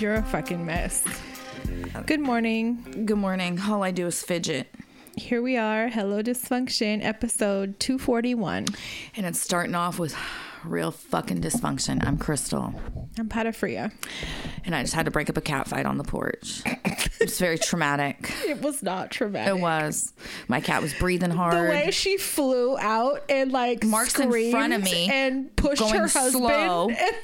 You're a fucking mess. Good morning. Good morning. All I do is fidget. Here we are. Hello Dysfunction, episode 241. And it's starting off with real fucking dysfunction. I'm Crystal. I'm Patafria. And I just had to break up a cat fight on the porch. It's very traumatic. It was not traumatic. It was. My cat was breathing hard. The way she flew out and like Mark's in front of me, and pushed her husband slow. and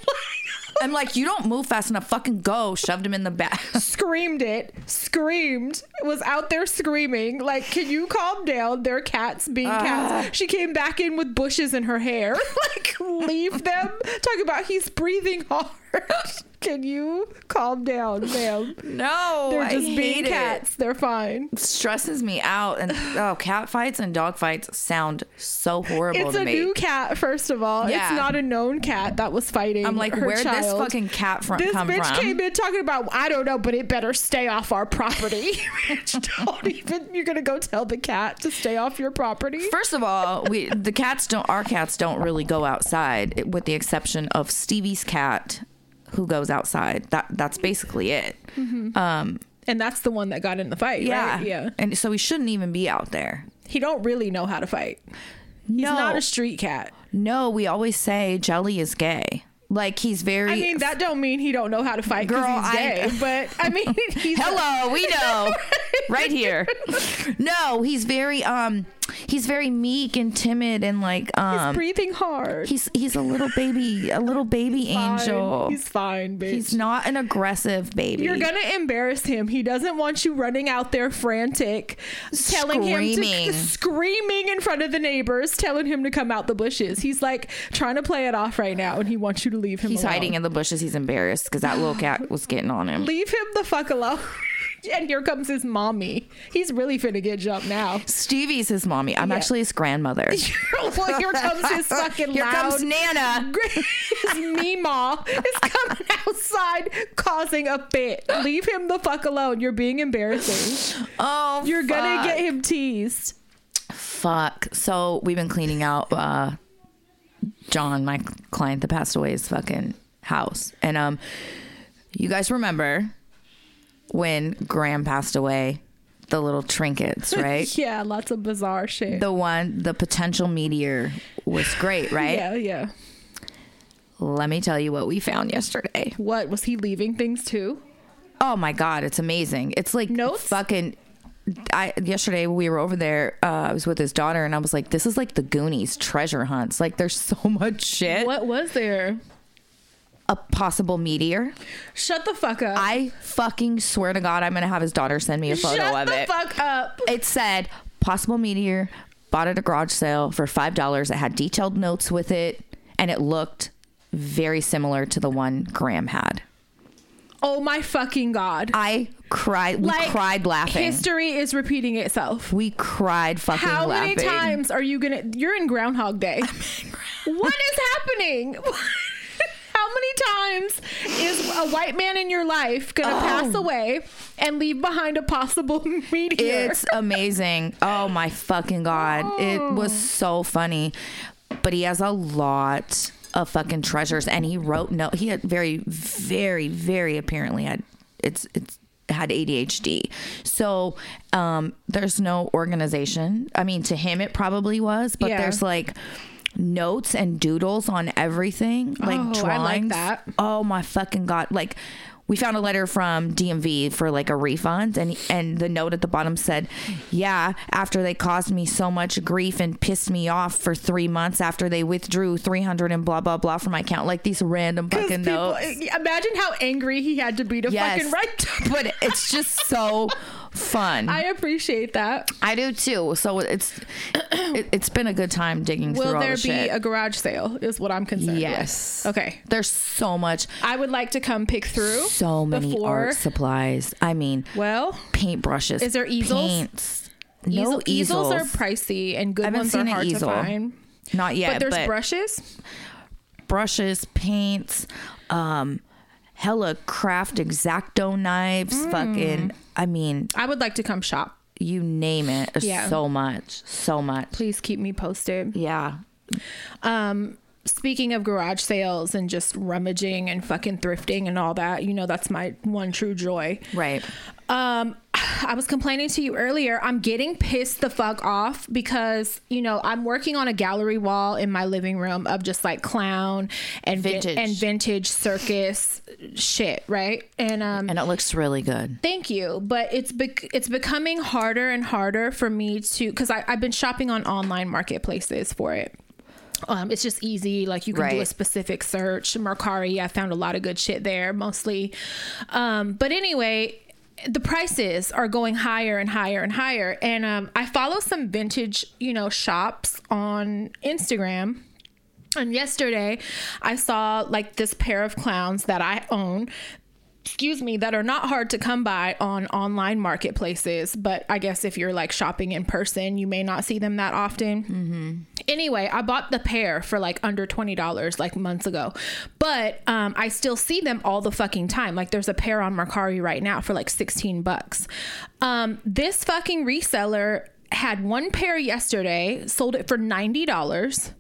I'm like, you don't move fast enough. Fucking go. Shoved him in the back. screamed it, screamed, was out there screaming. Like, can you calm down? They're cats being Ah. cats. She came back in with bushes in her hair. like, leave them. Talk about he's breathing hard. can you calm down, ma'am? No, They're I just hate being it. cats. They're fine. It stresses me out. And oh, cat fights and dog fights sound so horrible It's a me. new cat, first of all. Yeah. It's not a known cat that was fighting. I'm like, her where this fucking cat from This bitch from? came in talking about I don't know, but it better stay off our property. Don't even. You're gonna go tell the cat to stay off your property. First of all, we the cats don't. Our cats don't really go outside, with the exception of Stevie's cat, who goes outside. That that's basically it. Um, And that's the one that got in the fight. yeah, right? yeah. And so he shouldn't even be out there. He don't really know how to fight. He's No, not a street cat. no. We always say Jelly is gay. Like he's very. I mean, that don't mean he don't know how to fight Girl, he's I- but I mean, he's Hello, we know. right here. No, he's very um he's very meek and timid and like He's um breathing hard. he's he's a little baby a little baby fine. angel. He's fine, bitch. He's not an aggressive baby. You're gonna embarrass him. He doesn't want you running out there frantic, telling him Screaming. to screaming in front of the neighbors, telling him to come out the bushes. He's like trying to play it off right now, and he wants you to leave him. He's alone. hiding in the bushes. He's embarrassed because that little cat was getting on him. Leave him the fuck alone. and here comes his mommy. He's really finna get jumped now. Stevie's his mommy. I'm Yeah. actually his grandmother. well, here comes his fucking Here loud. comes Nana. his Meemaw is coming outside causing a fit. Leave him the fuck alone. You're being embarrassing. Oh, You're gonna get him teased. fuck. So we've been cleaning out uh John, my client that passed away's fucking house. And um you guys remember when Graham passed away, the little trinkets, right? Yeah, lots of bizarre shit. the one the potential meteor was great, right? Yeah, yeah. Let me tell you what we found yesterday. What was he leaving things too? Oh my god, it's amazing. It's like Notes? fucking I yesterday we were over there. Uh, I was with his daughter, and I was like, "This is like the Goonies treasure hunts. Like, there's so much shit. What was there? A possible meteor. Shut the fuck up. I fucking swear to God, I'm gonna have his daughter send me a photo of it. Shut of the it. fuck up. It said possible meteor. Bought at a garage sale for five dollars. It had detailed notes with it, and it looked very similar to the one Graham had. Oh my fucking god. I cried. We Like, cried laughing. History is repeating itself. we cried fucking laughing. How laughing. many times are you gonna? You're in Groundhog Day. what is happening? How many times is a white man in your life gonna Oh. pass away and leave behind a possible meteor? It's amazing. Oh my fucking god. It was so funny. But he has a lot of fucking treasures and he wrote no he had very very very apparently had it's it's had ADHD. So um there's no organization. I mean to him it probably was, but Yeah. there's like notes and doodles on everything, like Oh, I like that. Oh my fucking god! Like we found a letter from DMV for like a refund, and and the note at the bottom said, "Yeah, after they caused me so much grief and pissed me off for three months after they withdrew three hundred and blah blah blah from my account, like these random fucking people- notes." Imagine how angry he had to be to Yes, fucking write. but it's just so fun. I appreciate that. I do too. So it's it, it's been a good time digging Will through all there the be shit. a garage sale? Is what I'm concerned. Yes. With. Okay. There's so much, I would like to come pick through. so many before. art supplies. I mean, Well, paintbrushes. Is there easels? Paints. No easels. easels are pricey and good ones are hard easel. to find. Not yet, but there's but brushes. brushes, paints. um, hella craft exacto knives, fucking. I mean, I would like to come shop. you name it. Yeah. So much, so much. Please keep me posted. Yeah. Um, speaking of garage sales and just rummaging and fucking thrifting and all that, you know that's my one true joy. Right. Um, I was complaining to you earlier. I'm getting pissed the fuck off because you know I'm working on a gallery wall in my living room of just like clown and vin- Vintage. and vintage circus shit, right? And um, And it looks really good. Thank you, but it's bec- it's becoming harder and harder for me to because I I've been shopping on online marketplaces for it. Um, it's just easy. Like you can do a specific search. Mercari, I found a lot of good shit there, mostly. Um, but anyway, the prices are going higher and higher and higher. And um, I follow some vintage, you know, shops on Instagram. And yesterday, I saw like this pair of clowns that I own excuse me, that are not hard to come by on online marketplaces. But I guess if you're like shopping in person, you may not see them that often. Anyway, I bought the pair for like under $20 like months ago. But um, I still see them all the fucking time. Like there's a pair on Mercari right now for like 16 bucks. Um, this fucking reseller had one pair yesterday, sold it for $90.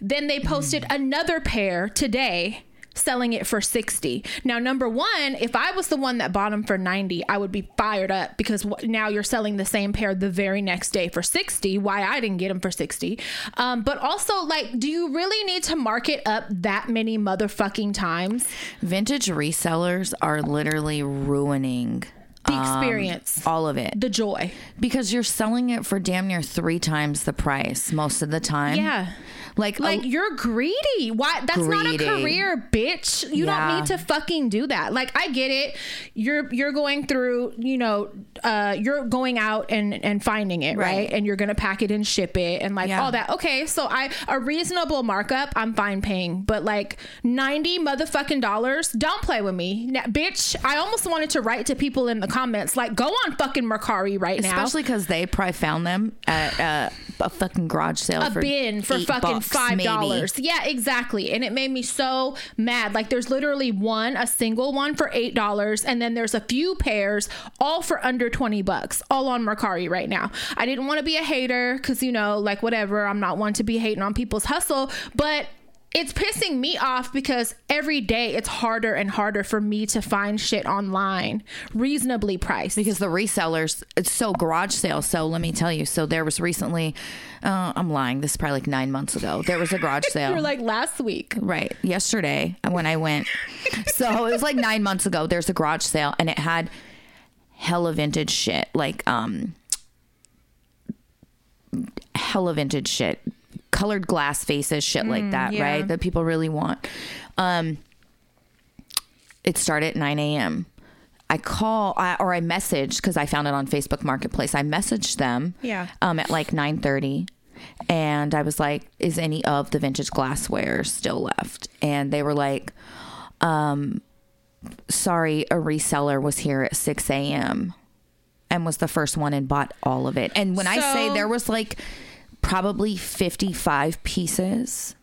Then they posted another pair today selling it for 60. Now number 1, if I was the one that bought them for 90, I would be fired up because now you're selling the same pair the very next day for 60. Why I didn't get them for 60. Um, but also like do you really need to mark it up that many motherfucking times? Vintage resellers are literally ruining The um, experience, all of it the joy. because you're selling it for damn near three times the price most of the time. Yeah. Like, Like a- you're greedy. Why? That's not a career, bitch. You Yeah. don't need to fucking do that. Like I get it. You're you're going through. You know, uh, you're going out and and finding it right, Right. and you're gonna pack it and ship it and like Yeah. all that. Okay, so I a reasonable markup. I'm fine paying, but like ninety motherfucking dollars. Don't play with me, now, bitch. I almost wanted to write to people in the comments like, go on fucking Mercari right now. especially because they probably found them at uh, a fucking garage sale a for bin for fucking bucks, five dollars. Yeah, exactly. And it made me so mad. Like there's literally one, a single one for eight dollars, and then there's a few pairs all for under twenty bucks, all on Mercari right now. I didn't want to be a hater because you know, like whatever. I'm not one to be hating on people's hustle, but it's pissing me off because every day it's harder and harder for me to find shit online reasonably priced. because the resellers it's so garage sale so let me tell you so there was recently uh, i'm lying this is probably like nine months ago there was a garage sale You're like last week. right yesterday when i went so it was like nine months ago there's a garage sale and it had hella vintage shit like um hella vintage shit colored glass faces shit like that yeah. right that people really want. Um it started at 9 a.m i call I, or i messaged because i found it on facebook marketplace. I messaged them Yeah. um at like 9.30 and i was like is any of the vintage glassware still left? And they were like um sorry a reseller was here at 6 a.m and was the first one and bought all of it. And when i say there was like probably 55 pieces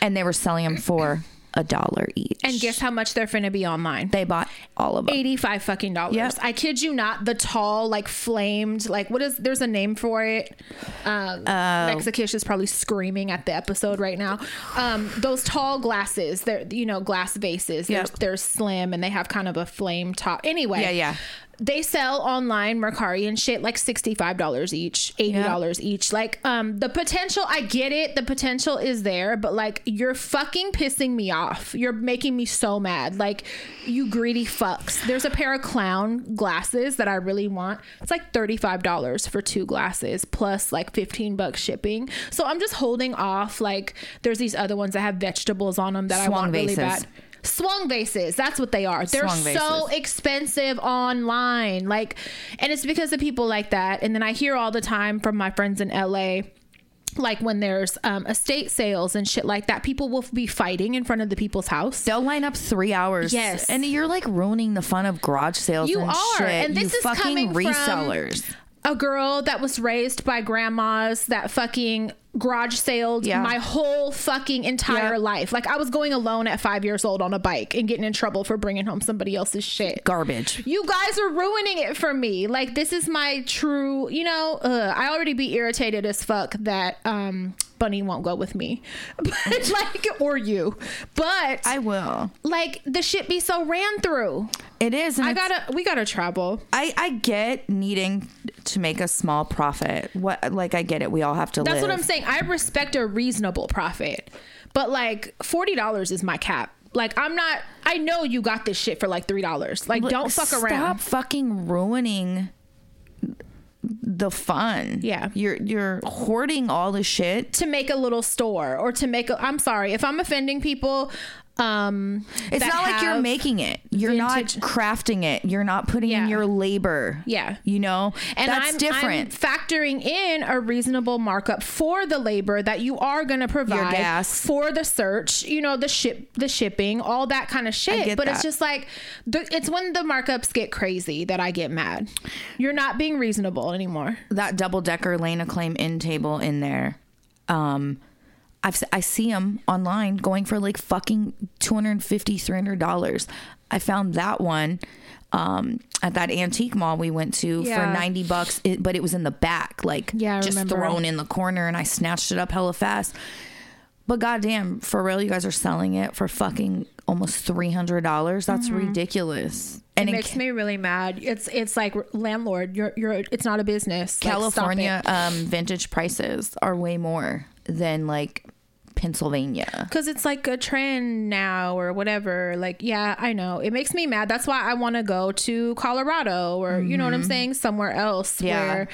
and they were selling them for a dollar each And guess how much they're finna be online? they bought all of them 85 fucking dollars. Yep. I kid you not. The tall, like flamed, like what is, there's a name for it. Um, Mexikish is probably screaming at the episode right now. Um, those tall glasses, they're, you know, glass vases. They're, they're slim and they have kind of a flame top. Anyway. Yeah, yeah. They sell online Mercari and shit like $65 each, $80 each. Like, um, the potential, I get it. The potential is there, but like, you're fucking pissing me off. You're making me so mad. Like, you greedy fucks. There's a pair of clown glasses that I really want. It's like $35 for two glasses plus like 15 bucks shipping. So I'm just holding off. Like, there's these other ones that have vegetables on them that I Swung want really bad. Swung vases. That's what they are. They're so expensive online. Like, and it's because of people like that. And then I hear all the time from my friends in LA. Like when there's um, estate sales and shit like that, people will be fighting in front of the people's house. They'll line up three hours. Yes. And you're like ruining the fun of garage sales You and are. shit. And this you is coming fucking from- resellers. a girl that was raised by grandmas that fucking garage sailed Yeah. my whole fucking entire life. Like I was going alone at five years old on a bike and getting in trouble for bringing home somebody else's shit. Garbage. You guys are ruining it for me. Like this is my true, you know, uh, I already be irritated as fuck that um Bunny won't go with me. But like or you. But I will. like the shit be so ran through. It is. And I gotta we gotta travel. I, I get needing to make a small profit. What like I get it. We all have to That's live. what I'm saying. I respect a reasonable profit. But like forty dollars is my cap. Like I'm not I know you got this shit for like three dollars. Like don't fuck Stop around. Stop fucking ruining the fun. Yeah. You're you're hoarding all the shit. to make a little store or to make a I'm sorry if I'm offending people um It's not like you're making it. You're vintage- not crafting it. You're not putting Yeah. in your labor. Yeah. You know? and That's I'm, different. I'm factoring in a reasonable markup for the labor that you are going to provide for the search, you know, the ship, the shipping, all that kind of shit. But it's just like, the, it's when the markups get crazy that I get mad. You're not being reasonable anymore. that double decker lane of claim in table in there. Um, I've I see them online going for like fucking 250 300 dollars. I found that one um, at that antique mall we went to Yeah. for 90 bucks, it, but it was in the back, like Yeah, I just remember. thrown in the corner, and I snatched it up hella fast. But goddamn, for real, you guys are selling it for fucking almost three hundred dollars. That's ridiculous. And Mm-hmm. It makes me really mad. It's it's like landlord. You're you're. It's not a business. Like. California um, vintage prices are way more than like Pennsylvania. because it's like a trend now or whatever like yeah i know it makes me mad that's why i want to go to colorado or you know what i'm saying somewhere else Mm-hmm. Yeah. where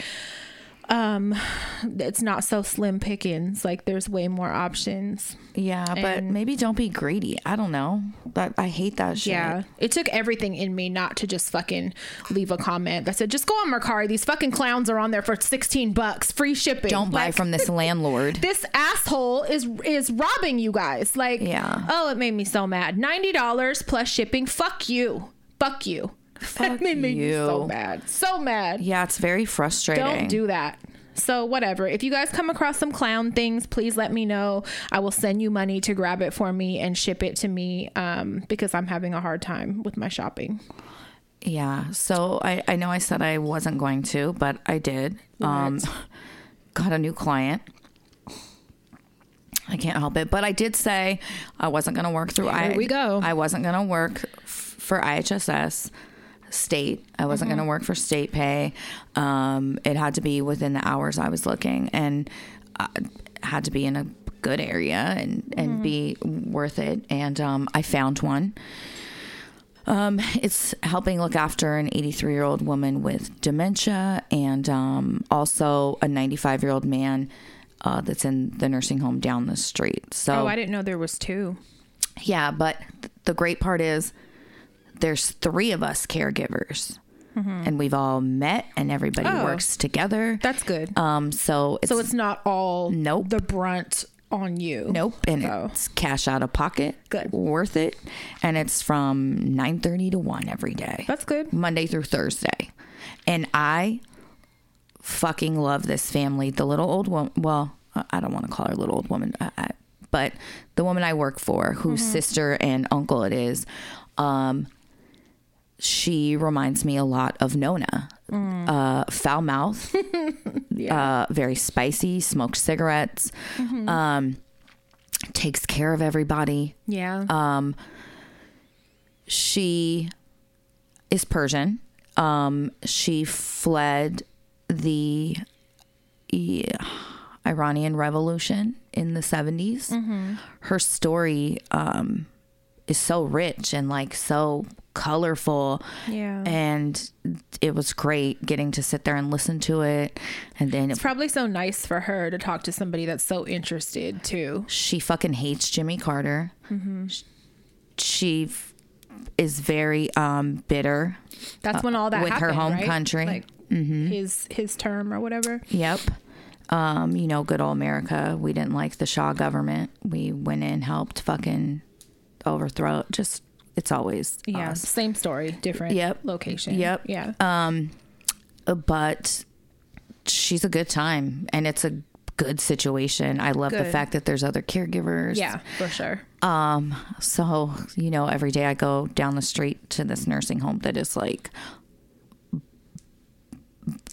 um it's not so slim pickings like there's way more options Yeah, but And- maybe don't be greedy. I don't know. That I hate that shit. yeah it took everything in me not to just fucking leave a comment that said just go on mercari these fucking clowns are on there for 16 bucks free shipping Don't buy Like, from this landlord. this asshole is is robbing you guys. Like, Yeah. Oh, it made me so mad. Ninety dollars plus shipping. Fuck you. Fuck you. Fuck that made me so mad. So mad. Yeah, it's very frustrating. Don't do that. So whatever. If you guys come across some clown things, please let me know. I will send you money to grab it for me and ship it to me um, because I'm having a hard time with my shopping. Yeah. So I, I know I said I wasn't going to, but I did. Um, got a new client. I can't help it, but I did say I wasn't going to work through. I, we go. I wasn't going to work f- for IHSS state. I wasn't Mm-hmm. going to work for state pay. Um, it had to be within the hours I was looking, and uh, had to be in a good area and and be worth it. And um, I found one. Um, it's helping look after an 83 year old woman with dementia and um, also a 95 year old man uh, that's in the nursing home down the street. So, Oh, I didn't know there was two. yeah, but th- the great part is there's three of us caregivers. And we've all met, and everybody Mm-hmm. Oh. works together. That's good. Um, so it's, so it's not all Nope. the brunt on you. Nope, and Oh. it's cash out of pocket. Good. worth it, and it's from nine thirty to one every day. That's good. Monday through Thursday, and I fucking love this family. The little old woman. Well, I- I don't want to call her little old woman, I, I, but the woman I work for, whose Mm-hmm. sister and uncle it is, um, she reminds me a lot of Nona. Mm. Uh, foul mouth, uh, very spicy, smokes cigarettes, Mm-hmm. um, takes care of everybody. Yeah. Um, she is Persian. Um, she fled the e- Iranian Revolution in the 70s. Her story um, is so rich and like so colorful. Yeah. And it was great getting to sit there and listen to it. And then it's probably so nice for her to talk to somebody that's so interested too. she fucking hates Jimmy Carter. She f- is very um, bitter. That's when all that with her home right? country. like his his term or whatever. Yep. Um, you know, good old America. We didn't like the Shah government. We went in, helped fucking overthrow. Just it's always Yeah, us. same story, different Yep. location. Yep. Yeah. Uh, but she's a good time, and it's a good situation. I love the fact that there's other caregivers. Yeah, for sure. Um, so you know, every day I go down the street to this nursing home that is like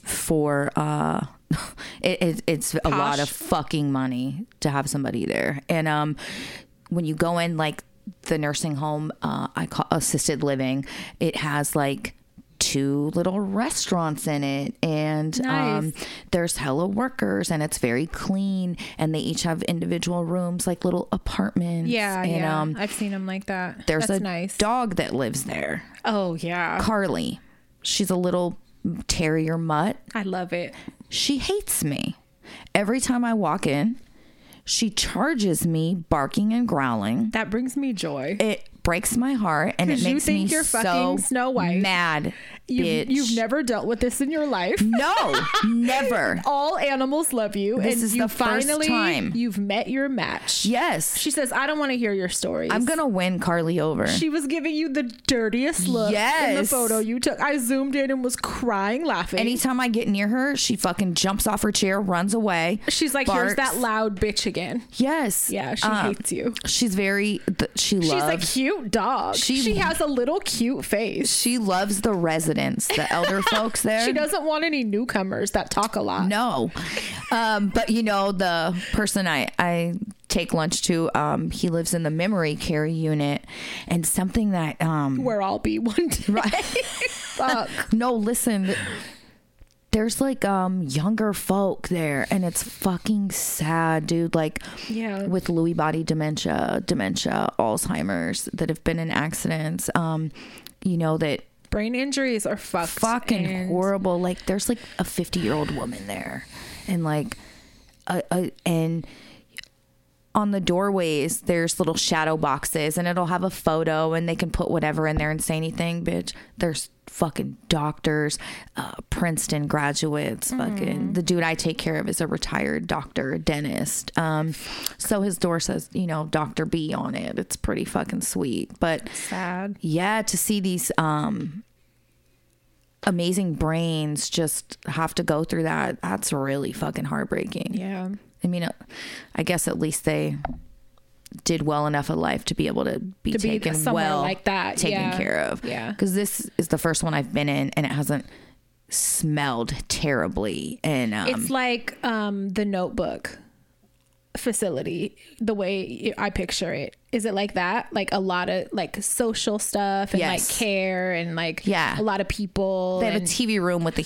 for uh it, it it's a lot of fucking money to have somebody there. And um when you go in like the nursing home uh I call assisted living, it has like two little restaurants in it and um there's hella workers and it's very clean and they each have individual rooms like little apartments Yeah, and yeah. um I've seen them like that. there's That's a nice. dog that lives there oh yeah, carly she's a little terrier mutt I love it. she hates me every time i walk in she charges me barking and growling That brings me joy. it breaks my heart and it 'Cause you makes think me you're so fucking Snow White. mad You've, bitch you've never dealt with this in your life. no never All animals love you, This and is you the first finally time. you've met your match. yes She says, "I don't want to hear your stories." i'm gonna win carly over She was giving you the dirtiest look in the photo you took. I zoomed in and was crying, laughing. anytime i get near her she fucking jumps off her chair runs away She's like, "Here's that loud bitch again." yes Yeah, she Um, hates you. she's very th- she loves. She's like, a cute dog. She- She, has a little cute face. She loves the residents, the elder folks there. She doesn't want any newcomers that talk a lot. No. Um, but you know, the person I, I take lunch to, um, he lives in the memory care unit and something that, um, Where I'll be one day. right. Fuck. no, listen, there's like, um, younger folk there and it's fucking sad, dude. Like Yeah. with Lewy body dementia, dementia, Alzheimer's that have been in accidents, um, you know, that Brain injuries are fucked. fucking and horrible. Like there's like a 50 year old woman there, and like, a, a, and on the doorways there's little shadow boxes, and it'll have a photo, and they can put whatever in there and say anything. Bitch, there's fucking doctors, uh, Princeton graduates. Fucking the dude I take care of is a retired doctor, a dentist. Um, so his door says, you know, Doctor B on it. It's pretty fucking sweet, but Sad. yeah to see these um amazing brains just have to go through that that's really fucking heartbreaking Yeah. I mean i guess at least they did well enough of life to be able to be To taken somewhere well like that, taken yeah. care of Yeah. because this is the first one i've been in and it hasn't smelled terribly and um It's like um, the notebook facility, the way I picture it. Is it like that? Like a lot of like social stuff and Yes. like care and like Yeah. a lot of people. they have a TV room with a and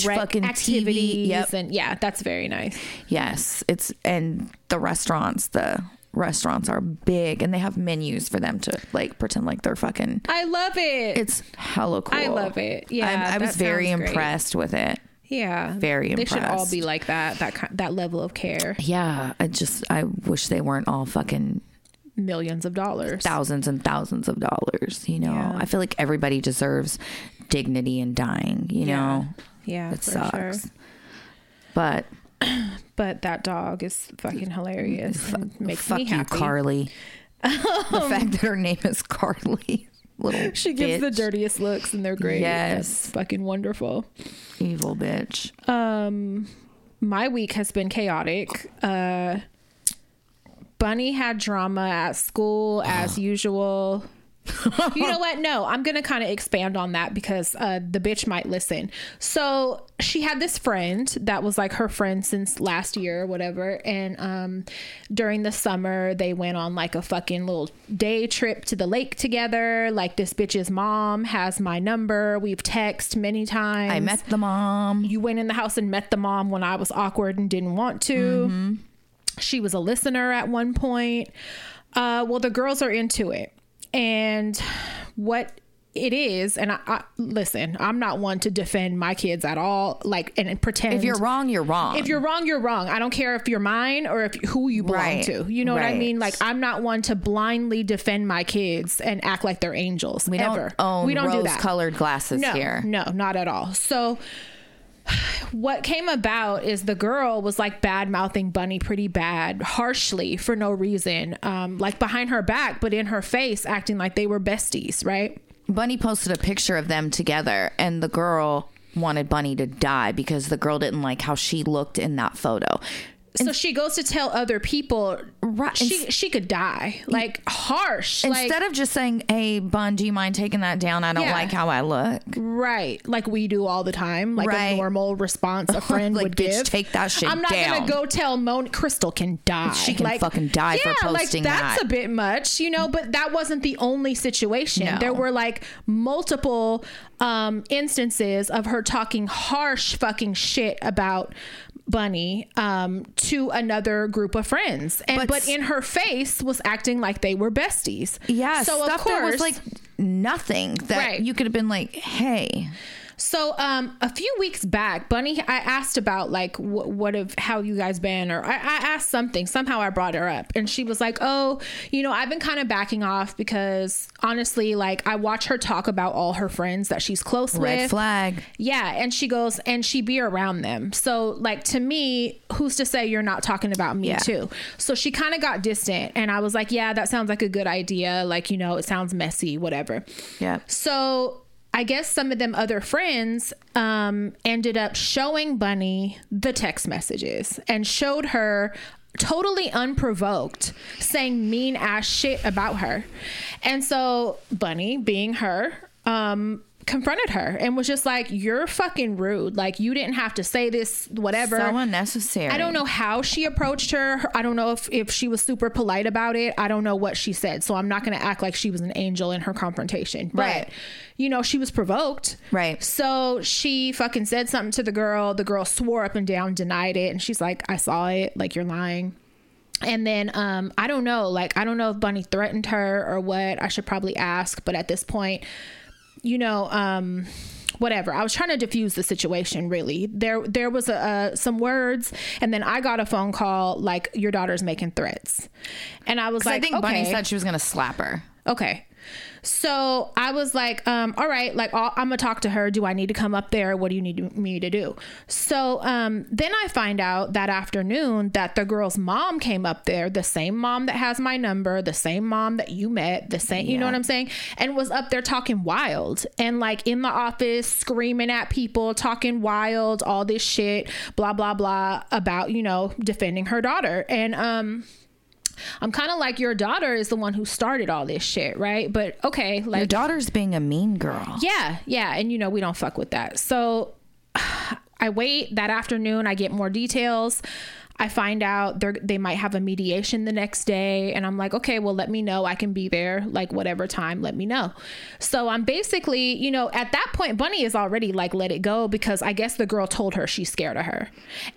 huge fucking activities TV. Yep. and yeah, that's very nice. Yes, it's and the restaurants, the restaurants are big and they have menus for them to like pretend like they're fucking. I love it. It's hella cool. I love it. Yeah, I, I was very sounds great. impressed with it. Yeah, very They should all be like that. That that level of care. Yeah, I just I wish they weren't all fucking Millions of dollars. thousands and thousands of dollars. You know, Yeah. I feel like everybody deserves dignity in dying. You Yeah. know, Yeah, it sucks. sure. But But that dog is fucking hilarious. makes fuck me you, happy. Carly. the fact that her name is Carly, little She gives the dirtiest looks, and they're great. Yes. That's fucking wonderful. evil bitch. Um, my week has been chaotic. Uh, Bunny had drama at school as usual. You know what? No, I'm gonna kind of expand on that because uh, the bitch might listen. So she had this friend that was like her friend since last year or whatever, and um, during the summer they went on like a fucking little day trip to the lake together. Like this bitch's mom has my number. We've texted many times. I met the mom. You went in the house and met the mom when I was awkward and didn't want to. She was a listener at one point. Uh, well, the girls are into it. And what it is, and I, I listen, I'm not one to defend my kids at all, like and, pretend If you're wrong, you're wrong. if you're wrong, you're wrong. I don't care if you're mine or if who you belong Right. to. You know what I mean? Like I'm not one to blindly defend my kids and act like they're angels. we ever. don't own we don't do that. rose-colored glasses No, here. no, not at all. So what came about is the girl was like bad mouthing Bunny pretty bad, harshly for no reason, um, like behind her back, but in her face, acting like they were besties, right? Bunny posted a picture of them together, and the girl wanted Bunny to die because the girl didn't like how she looked in that photo. So she goes to tell other people Right. she she could die like harsh Instead like of just saying, "Hey, Bun, do you mind taking that down? I don't Yeah. like how I look." right like we do all the time like Right. a normal response a friend Like, would bitch, give take that shit i'm not down. gonna go tell Mon crystal can die She can like, fucking die for yeah, posting like that's that. a bit much you know but that wasn't the only situation No. there were like multiple um instances of her talking harsh fucking shit about bunny um to another group of friends. And But but, in her face was acting like they were besties. Yeah, so of course was like nothing that Right. you could have been like, "Hey, So, um, a few weeks back, Bunny, I asked about like what, what have how you guys been, or I, I asked something. Somehow, I brought her up, and she was like, "Oh, you know, I've been kind of backing off because honestly, like I watch her talk about all her friends that she's close with. red with. flag." Yeah, and she goes and she be around them. So, like to me, who's to say you're not talking about me Yeah. too? So she kind of got distant, and I was like, "Yeah, that sounds like a good idea. Like, you know, it sounds messy, whatever." Yeah. So I guess some of them other friends um, ended up showing Bunny the text messages and showed her totally unprovoked saying mean ass shit about her. And so Bunny, being her, um, confronted her and was just like, You're fucking rude. Like, you didn't have to say this, whatever. So unnecessary. I don't know how she approached her. I don't know if, if she was super polite about it. I don't know what she said. So I'm not going to act like she was an angel in her confrontation. But, Right. you know, she was provoked. Right. So she fucking said something to the girl. The girl swore up and down, denied it. And she's like, I saw it. Like, you're lying. And then um, I don't know. Like, I don't know if Bunny threatened her or what. I should probably ask. But at this point, you know, um, whatever. I was trying to diffuse the situation. Really, there there was a, uh, some words, and then I got a phone call like your daughter's making threats, and I was like, I think okay, Bunny said she was gonna slap her. okay. So I was like, um, all right, like I'll, I'm gonna talk to her. Do I need to come up there? What do you need me to do? So um, then I find out that afternoon that the girl's mom came up there, the same mom that has my number, the same mom that you met, the same, you know what I'm saying, and was up there talking wild and like in the office screaming at people, talking wild, all this shit, blah blah blah about you know defending her daughter and um. I'm kind of like your daughter is the one who started all this shit, right? But okay, like Your daughter's being a mean girl. yeah, yeah, and you know we don't fuck with that. So I wait that afternoon. I get more details. I find out they they might have a mediation the next day, and I'm like, okay, well, let me know. I can be there, like whatever time. Let me know. So I'm basically, you know, at that point, Bunny is already like, let it go because I guess the girl told her she's scared of her,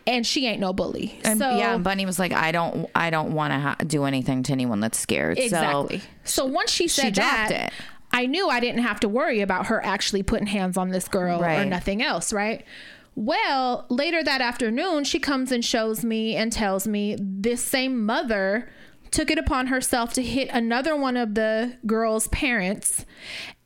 and she ain't no bully. And so yeah, Bunny was like, "I don't, I don't want to ha- do anything to anyone that's scared." Exactly. So So, once she said dropped that, it. I knew I didn't have to worry about her actually putting hands on this girl or nothing else, right? Well, later that afternoon, she comes and shows me and tells me this same mother took it upon herself to hit another one of the girl's parents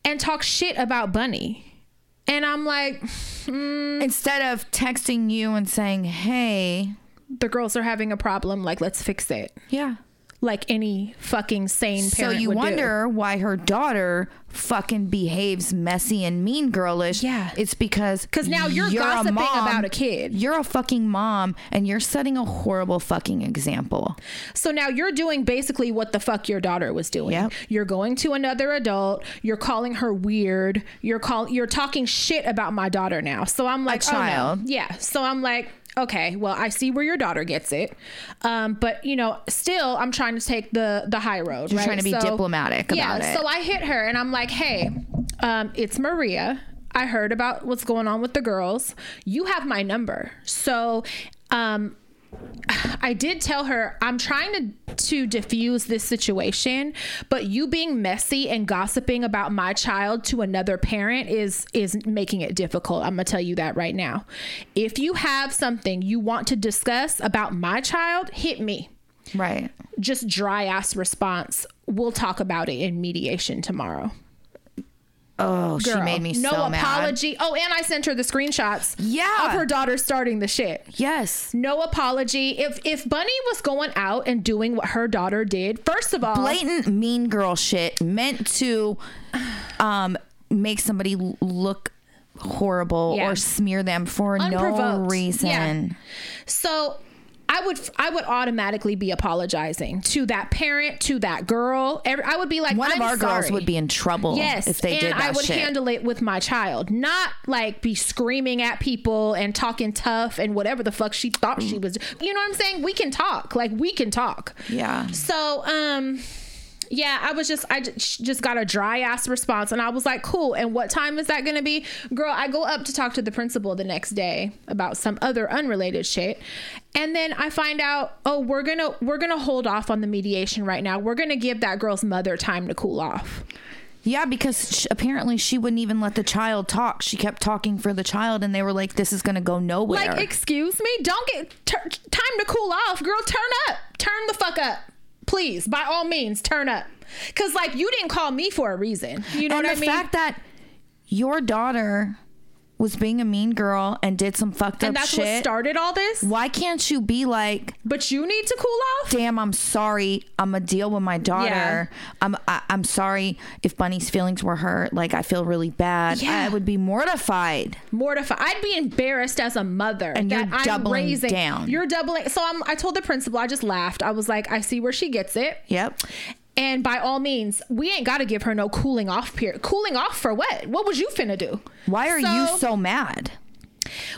and talk shit about Bunny. And I'm like, hmm. instead of texting you and saying, "Hey, the girls are having a problem. Like, let's fix it. yeah," Like any fucking sane so parent you would do. wonder why her daughter fucking behaves messy and mean girlish. Yeah. it's because because now you're gossiping about a kid. You're a fucking mom, and you're setting a horrible fucking example. So now you're doing basically what the fuck your daughter was doing. Yep. You're going to another adult. You're calling her weird. You're call you're talking shit about my daughter now. So I'm like, oh, no. child. yeah. So I'm like, okay, well, I see where your daughter gets it, um, but you know, still, I'm trying to take the the high road. You're right? trying to be diplomatic yeah. about it. So I hit her and I'm like, hey, um, it's Maria. I heard about what's going on with the girls. You have my number, so. Um, I did tell her I'm trying to to diffuse this situation, but you being messy and gossiping about my child to another parent is is making it difficult. I'm gonna tell you that right now. If you have something you want to discuss about my child, hit me. Right. Just dry ass response. We'll talk about it in mediation tomorrow. Oh, she made me no so mad. No apology. Oh, and I sent her the screenshots. Yeah. of her daughter starting the shit. Yes. No apology. If if Bunny was going out and doing what her daughter did, first of all, blatant mean girl shit meant to um make somebody look horrible Yeah. or smear them for no reason. Yeah. So I would I would automatically be apologizing to that parent, to that girl. Every, I would be like, One of our sorry. girls would be in trouble Yes, if they and did that I would shit. handle it with my child, not like be screaming at people and talking tough and whatever the fuck she thought she was. You know what I'm saying? We can talk, like we can talk. yeah. So, um, yeah, I was just I just, got a dry ass response, and I was like, cool. And what time is that going to be, girl? I go up to talk to the principal the next day about some other unrelated shit, and then I find out, oh, we're gonna we're gonna hold off on the mediation right now. We're gonna give that girl's mother time to cool off. Yeah, because sh- apparently she wouldn't even let the child talk. She kept talking for the child, and they were like, "This is going to go nowhere." Like, excuse me, don't get time to cool off, girl. Turn up, turn the fuck up, please. By all means, turn up. Cause like you didn't call me for a reason. You know and what I mean? The fact that your daughter was being a mean girl and did some fucked and up that's shit. what started all this. Why can't you be like, But you need to cool off. "Damn, I'm sorry. I'm gonna deal with my daughter. I'm I, I'm sorry if Bunny's feelings were hurt. Like I feel really bad. Yeah. I would be mortified." Mortified. I'd be embarrassed as a mother And that you're I'm doubling raising. down. You're doubling. So I'm, I told the principal. I just laughed. I was like, I see where she gets it. Yep. And by all means, we ain't got to give her no cooling off period. Cooling off for what? What was you finna do? Why are you so mad?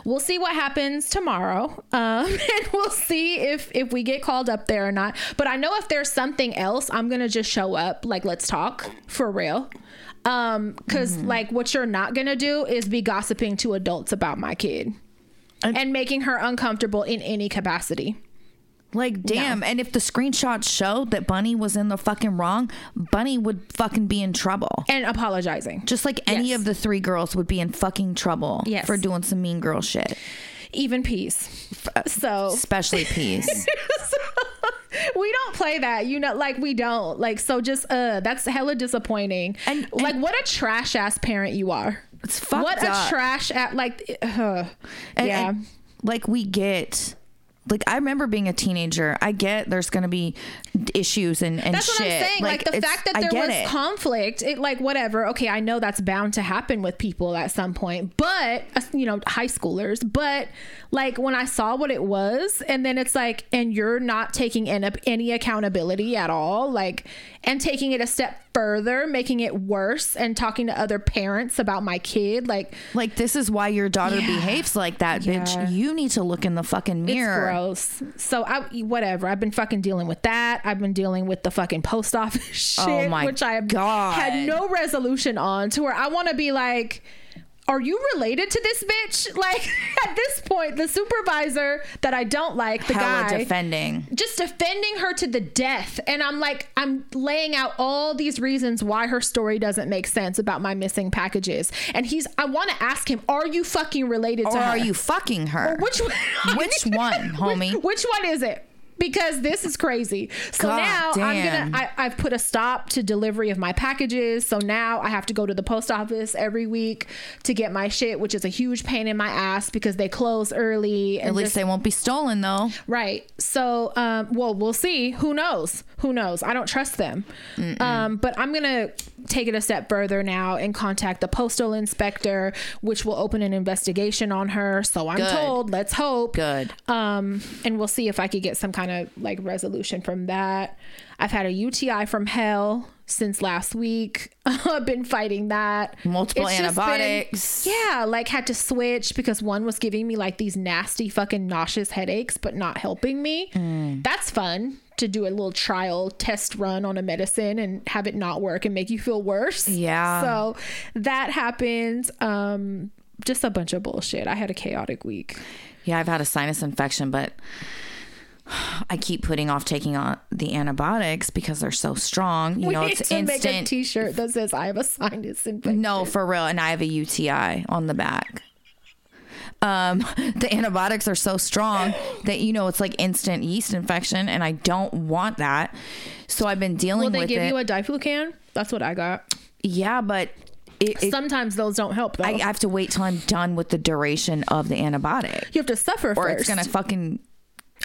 We'll see what happens tomorrow, um, and we'll see if if we get called up there or not. But I know if there's something else, I'm gonna just show up. Like, let's talk for real. Um, because like what you're not gonna do is be gossiping to adults about my kid And- and making her uncomfortable in any capacity. Like, damn. And if the screenshots showed that Bunny was in the fucking wrong, Bunny would fucking be in trouble. And apologizing. Just like any Yes. of the three girls would be in fucking trouble Yes. for doing some mean girl shit. Even peace. So Especially Peace. we don't play that you know like we don't like so just uh that's hella disappointing And- and like what a trash ass parent you are It's fucked what up. a trash at like uh, And- yeah and, like we get like I remember being a teenager. I get there's gonna be issues and, and that's shit. what I'm saying. Like, the fact that there was it. conflict, it like whatever. Okay, I know that's bound to happen with people at some point, but uh, you know, high schoolers. But like when I saw what it was, and then it's like, and you're not taking any accountability at all, like, and taking it a step further, making it worse, and talking to other parents about my kid, like. like this is why your daughter Yeah. behaves like that, Yeah. bitch. You need to look in the fucking mirror. It's gross. So I whatever. I've been fucking dealing with that. I've been dealing with the fucking post office oh shit, Oh which I have God. had no resolution on. To where I want to be like. Are you related to this bitch? Like at this point, the supervisor that I don't like, the Hella guy, defending. just defending her to the death. And I'm like, I'm laying out all these reasons why her story doesn't make sense about my missing packages. And he's, I want to ask him, are you fucking related Or to her? are you fucking her? Which one? Which one, homie? Which, which one is it? Because this is crazy. So God now damn. I'm gonna. I, I've put a stop to delivery of my packages. So now I have to go to the post office every week to get my shit, which is a huge pain in my ass because they close early. And At least just- they won't be stolen though. Right. So, um, well, we'll see. Who knows? Who knows? I don't trust them. Um, but I'm going to take it a step further now and contact the postal inspector, which will open an investigation on her. So I'm Good. told, let's hope. Good. Um, and we'll see if I could get some kind of like resolution from that. I've had a UTI from hell since last week. I've been fighting that. Multiple It's just been- antibiotics. yeah, like had to switch because one was giving me like these nasty fucking nauseous headaches, but not helping me. Mm. That's fun to do a little trial test run on a medicine and have it not work and make you feel worse. Yeah. So that happened. Um, just a bunch of bullshit. I had a chaotic week. Yeah, I've had a sinus infection, but I keep putting off taking on the antibiotics because they're so strong. You we know, it's to make a instant. T-shirt that says "I have a sinus infection." no, for real, and I have a UTI on the back. Um, the antibiotics are so strong that you know it's like instant yeast infection, and I don't want that. So I've been dealing Will they give it. you a Diflucan? That's what I got. yeah, but it, it, Sometimes those don't help though. I have to wait till I'm done with the duration of the antibiotic, you have to suffer or first. it's gonna fucking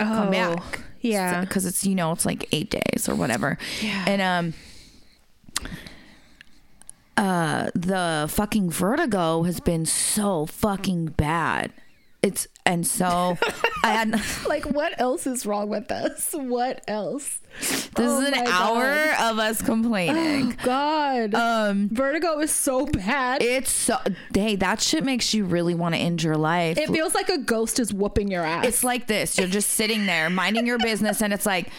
oh, come back. Yeah. because it's you know it's like eight days or whatever. Yeah. And um, uh, the fucking vertigo has been so fucking bad. It's and so I had Like, what else is wrong with us? What else? This Oh is an hour of us complaining. God. Um Vertigo is so bad. It's so hey, that shit makes you really want to end your life. It feels like a ghost is whooping your ass. it's like this. You're just sitting there minding your business and it's like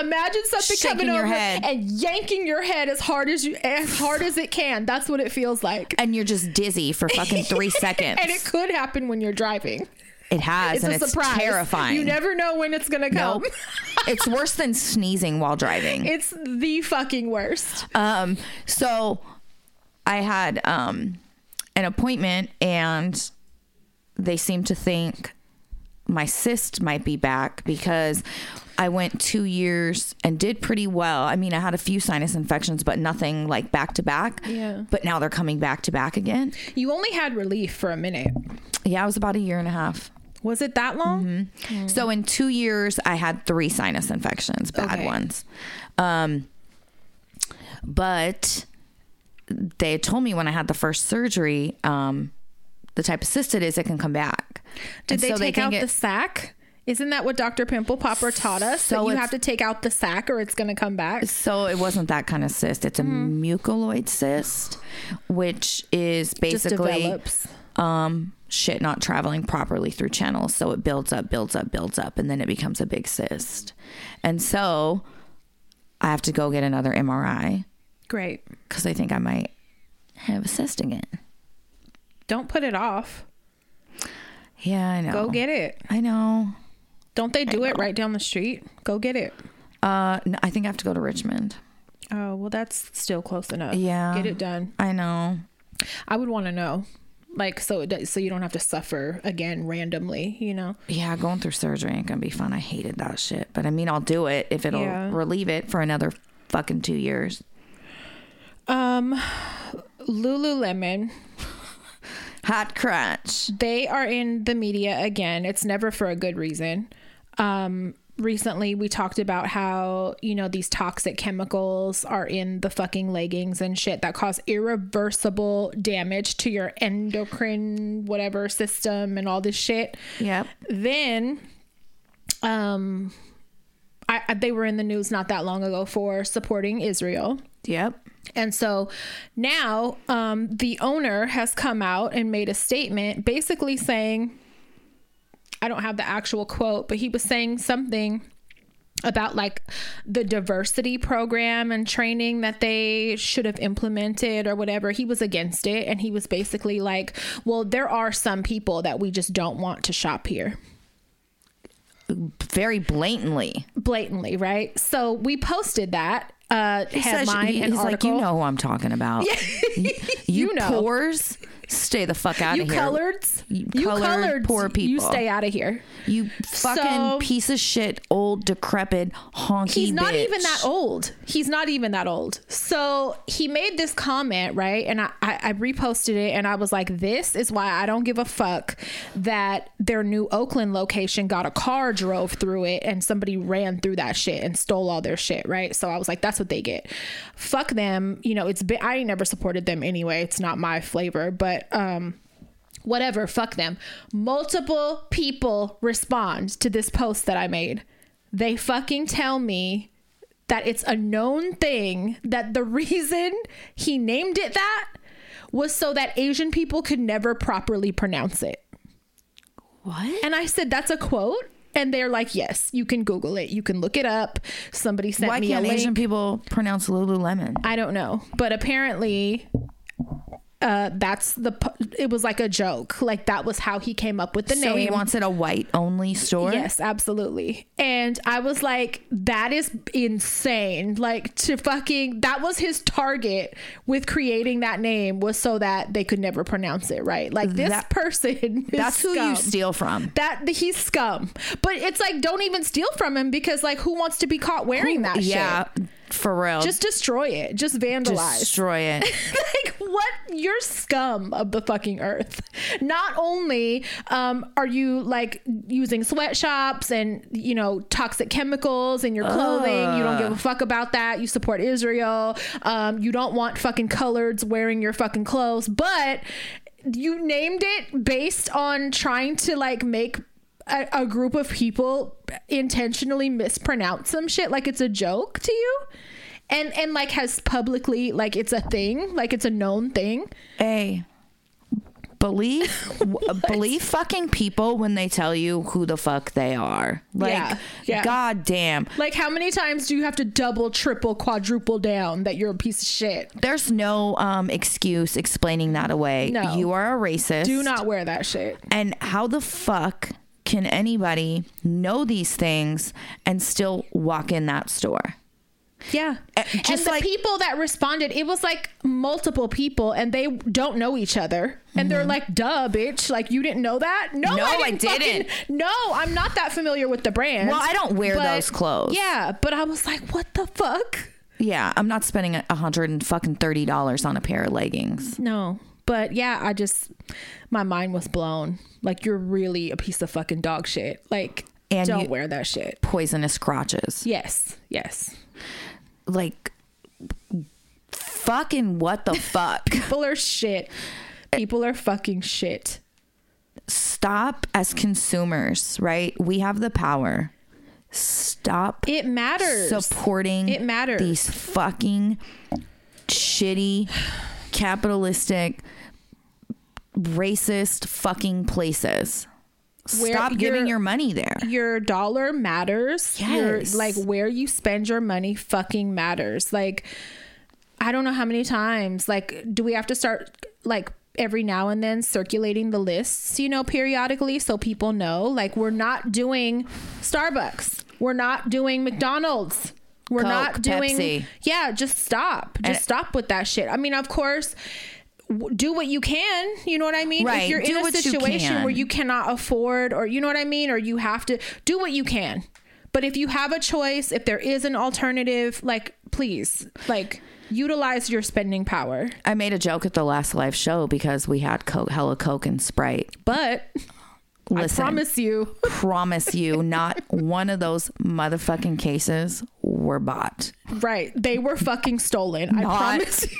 Imagine something coming your over head. and yanking your head as hard as you as hard as it can. That's what it feels like. and you're just dizzy for fucking three seconds. And it could happen when you're driving. It has It's and a it's surprise. terrifying. You never know when it's gonna come. Nope. it's worse than sneezing while driving. it's the fucking worst. Um, so I had um an appointment and they seem to think my cyst might be back because I went two years and did pretty well. I mean, I had a few sinus infections, but nothing like back to back. Yeah. But now they're coming back to back again. You only had relief for a minute. Yeah, it was about a year and a half. Was it that long? So in two years, I had three sinus infections, bad Okay. ones. Um, but they told me when I had the first surgery, um, the type of cyst it is, it can come back. Did And they so take out think the sac? Isn't that what Dr. Pimple Popper taught us? So that you have to take out the sac or it's going to come back. So it wasn't that kind of cyst. It's a Mm-hmm. mucoid cyst, which is basically. Um, shit not traveling properly through channels. So it builds up, builds up, builds up, and then it becomes a big cyst. And so I have to go get another MRI Great. because I think I might have a cyst again. Don't put it off. Yeah, I know. Go get it. I know. Don't they do it right down the street? Go get it. Uh, no, I think I have to go to Richmond. Oh, well, that's still close enough. Yeah. Get it done. I know. I would want to know. Like, so it does, so you don't have to suffer again randomly, you know? Yeah, going through surgery ain't gonna be fun. I hated that shit. But I mean, I'll do it if it'll Yeah. relieve it for another fucking two years. Um, Lululemon, Hot crunch. they are in the media again. It's never for a good reason. Um, recently we talked about how, you know, these toxic chemicals are in the fucking leggings and shit that cause irreversible damage to your endocrine whatever system and all this shit. Yep. Then um I, I they were in the news not that long ago for supporting Israel. Yep. And so now um, the owner has come out and made a statement basically saying, I don't have the actual quote, but he was saying something about like the diversity program and training that they should have implemented or whatever. He was against it. And he was basically like, well, there are some people that we just don't want to shop here Very blatantly. blatantly, right? So we posted that uh He says- headline he- and he's like, you know who I'm talking about. you, You know. poors, stay the fuck out you of here. coloreds, You you colored poor people. You stay out of here. You fucking So- piece of shit, old decrepit honky. He's not bitch. even that old. He's not even that old. So he made this comment, right? And I, I, I reposted it and I was like, this is why I don't give a fuck that their new Oakland location got a car drove through it and somebody ran through that shit and stole all their shit, right? So I was like, that's what they get. Fuck them. You know, it's been, I ain't never supported them anyway. It's not my flavor, but, um, whatever, fuck them. Multiple people respond to this post that I made. They fucking tell me that it's a known thing that the reason he named it that was so that Asian people could never properly pronounce it. What? And I said, that's a quote. And they're like, yes, you can Google it. You can look it up. Somebody sent Why me can't. Asian people pronounce Lululemon? I don't know, but apparently, uh, that's the. It was like a joke. Like that was how he came up with the so name. he wants it a white only store. Yes, absolutely. And I was like, that is insane. Like to fucking that was his target with creating that name was so that they could never pronounce it right. Like this That- person is That's who you steal from. That he's scum. But it's like don't even steal from him because like who wants to be caught wearing that yeah, shit? For real. Just destroy it. Just vandalize. destroy it. like what you're scum of the fucking earth not only um are you like using sweatshops and you know toxic chemicals in your clothing you don't give a fuck about that you support israel um you don't want fucking coloreds wearing your fucking clothes but you named it based on trying to like make a, a group of people intentionally mispronounce some shit like it's a joke to you and and like has publicly like it's a thing like it's a known thing Hey, believe believe fucking people when they tell you who the fuck they are. Like, Yeah, yeah. god damn. like how many times do you have to double triple quadruple down that you're a piece of shit There's no um excuse explaining that away. No. You are a racist. do not wear that shit And how the fuck can anybody know these things and still walk in that store? Yeah. And just the like- people that responded, it was like multiple people and they don't know each other. And they're like, duh, bitch. Like, you didn't know that? No, Mm-hmm. No, I I didn't. didn't. fucking- no, I'm not that familiar with the brand. Well, I don't wear But- those clothes. Yeah, but I was like, what the fuck? Yeah, I'm not spending a hundred and fucking thirty dollars on a pair of leggings. No. But yeah, I just, my mind was blown. Like, you're really a piece of fucking dog shit. Like, And don't you- wear that shit. Poisonous crotches. Yes. Yes. Like fucking what the fuck? People are shit. People are fucking shit. Stop as consumers, right? We have the power. Stop It matters. supporting It matters. these fucking shitty capitalistic racist fucking places. Where Stop giving you're- your money there. your dollar matters. Your Yes. like where you spend your money fucking matters. Like I don't know how many times like do we have to start like every now and then circulating the lists, you know, periodically so people know like we're not doing Starbucks. We're not doing McDonald's. We're Coke, not doing Pepsi. Yeah, just stop. Just And- stop with that shit. I mean, of course, do what you can. You know what I mean? Right, If you're do in a situation where you cannot afford or you know what I mean or you have to do what you can. But if you have a choice, if there is an alternative, like please, like utilize your spending power. I made a joke at the last live show because we had Coke, hella Coke and Sprite. But Listen, I promise you, promise you, not one of those motherfucking cases were bought. right, they were fucking stolen. I promise you.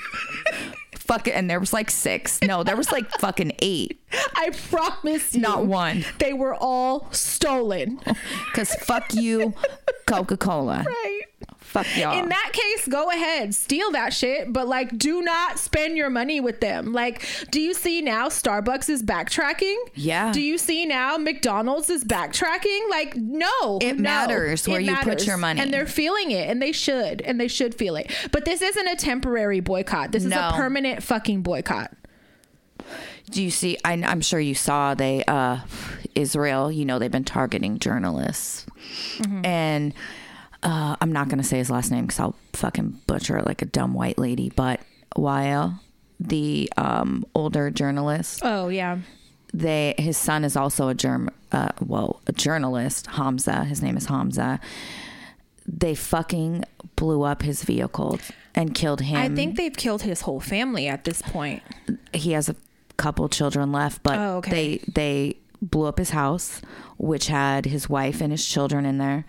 Fuck it, and there was like six. No, there was like fucking eight. I promise you. Not one. They were all stolen. Cause fuck you, Coca Cola. Right. Fuck y'all. In that case, go ahead, steal that shit, but like do not spend your money with them. Like, do you see now Starbucks is backtracking? Yeah. Do you see now McDonald's is backtracking? Like, no. It no. matters where you put your money. And they're feeling it, and they should, and they should feel it. But this isn't a temporary boycott. This is a permanent fucking boycott. Do you see? I, I'm sure you saw they uh, Israel. You know they've been targeting journalists, Mm-hmm. and uh, I'm not gonna say his last name because I'll fucking butcher it like a dumb white lady. But Wael, the um, older journalist, Oh, yeah. they his son is also a germ uh well a journalist hamza his name is hamza they fucking blew up his vehicle and killed him I think they've killed his whole family at this point. he has a couple children left but Oh, okay. they they blew up his house which had his wife and his children in there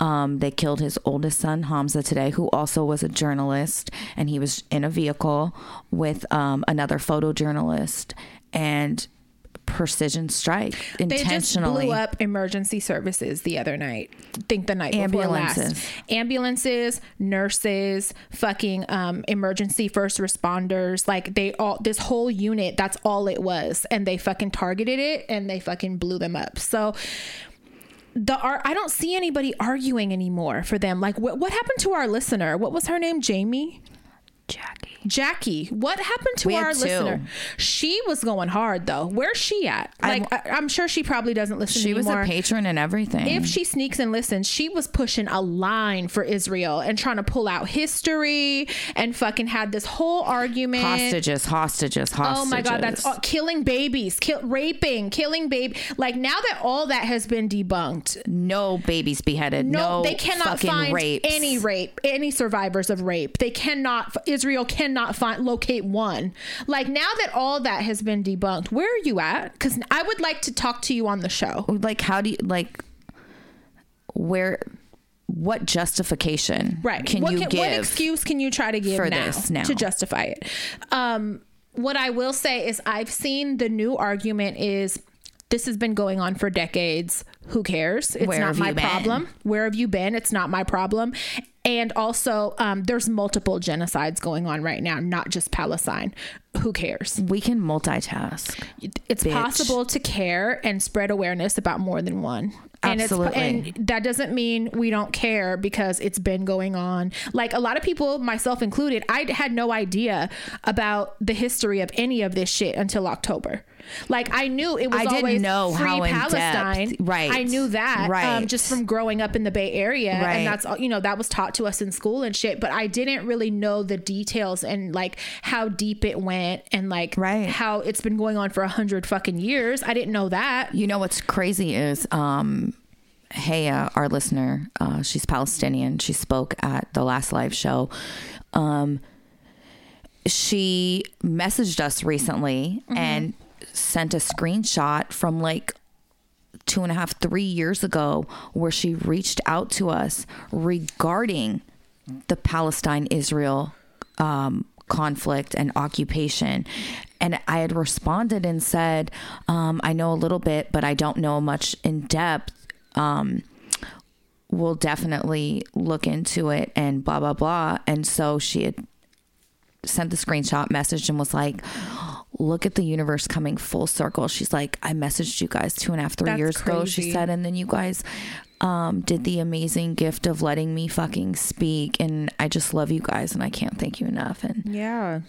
um, they killed his oldest son Hamza today, who also was a journalist, and he was in a vehicle with um, another photojournalist and precision strike They just intentionally. blew up emergency services the other night. Think the night before last. Ambulances. Ambulances, nurses, fucking um, emergency first responders. Like they all, this whole unit. That's all it was, and they fucking targeted it and they fucking blew them up. So. The art, I don't see anybody arguing anymore for them. Like, what, what happened to our listener? What was her name? Jamie? Jackie. Jackie. What happened to We our two. listener? She was going hard though. Where's she at? Like, I, I'm sure she probably doesn't listen She was a patron and everything. if she sneaks and listens, she was pushing a line for Israel and trying to pull out history and fucking had this whole argument. hostages, hostages, hostages. Oh my god, that's all, killing babies, kill, raping, killing baby. Like now that all that has been debunked, no babies beheaded. no, No, they cannot find rapes. any rape, any survivors of rape. They cannot. Israel cannot find locate one. Like now that all that has been debunked, where are you at? Because I would like to talk to you on the show. Like, how do you like? Where? What justification? Right. Can what you can, give? What excuse can you try to give for now, this now? to justify it? Um, what I will say is I've seen the new argument is this has been going on for decades. Who cares? It's Where not my been? problem. Where have you been? It's not my problem. And also, um, there's multiple genocides going on right now, not just Palestine. Who cares? We can multitask. It's Bitch. possible to care and spread awareness about more than one. And Absolutely. It's, and that doesn't mean we don't care because it's been going on. Like a lot of people, myself included, I had no idea about the history of any of this shit until October. Like I knew it was I didn't always know free how in depth. Palestine. Right. I knew that Right. um, just from growing up in the Bay Area, Right. and that's all you know. That was taught to us in school and shit. But I didn't really know the details and like how deep it went and like Right. how it's been going on for a hundred fucking years. I didn't know that. You know what's crazy is um Haya, our listener, uh, she's Palestinian. She spoke at the last live show. Um, she messaged us recently and sent a screenshot from like two and a half, three years ago, where she reached out to us regarding the Palestine Israel um, conflict and occupation. And I had responded and said, um, I know a little bit, but I don't know much in depth. Um, we'll definitely look into it and blah, blah, blah. And so she had sent the screenshot message and was like, look at the universe coming full circle. She's like, I messaged you guys two and a half, three That's years ago. She said, and then you guys um, did the amazing gift of letting me fucking speak. And I just love you guys and I can't thank you enough. And Yeah.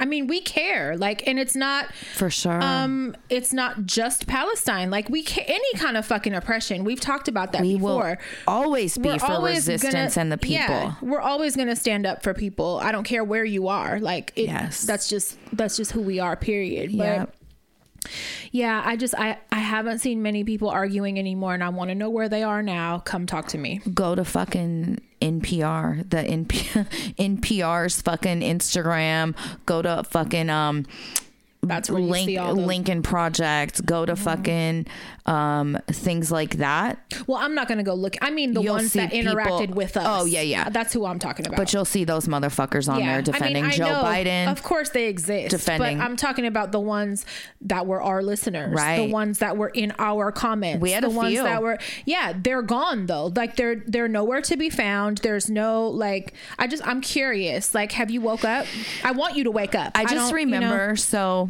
I mean, we care. Like, and it's not for sure. um it's not just Palestine. Like we ca- any kind of fucking oppression. We've talked about that we before. will always be We're for always resistance gonna- and the people. Yeah, we're always going to stand up for people. I don't care where you are. Like it, Yes. that's just that's just who we are. Period. Yeah. Yeah, I just I I haven't seen many people arguing anymore, and I want to know where they are now. Come talk to me. go to fucking NPR, the NP, NPR's fucking Instagram. Go to fucking um That's where Link, see all the. Lincoln Project. Go to fucking um things like that. Well, I'm not going to go look. I mean, the You'll ones that interacted with us. Oh, yeah, yeah. That's who I'm talking about. But you'll see those motherfuckers on there defending I mean, I Joe know, Biden. Of course they exist. defending- But I'm talking about the ones that were our listeners. Right. The ones that were in our comments. We had the ones few. that were yeah, they're gone though. Like they're they're nowhere to be found. There's no like I just I'm curious. Like have you woke up? I want you to wake up. I just don't- you know- remember so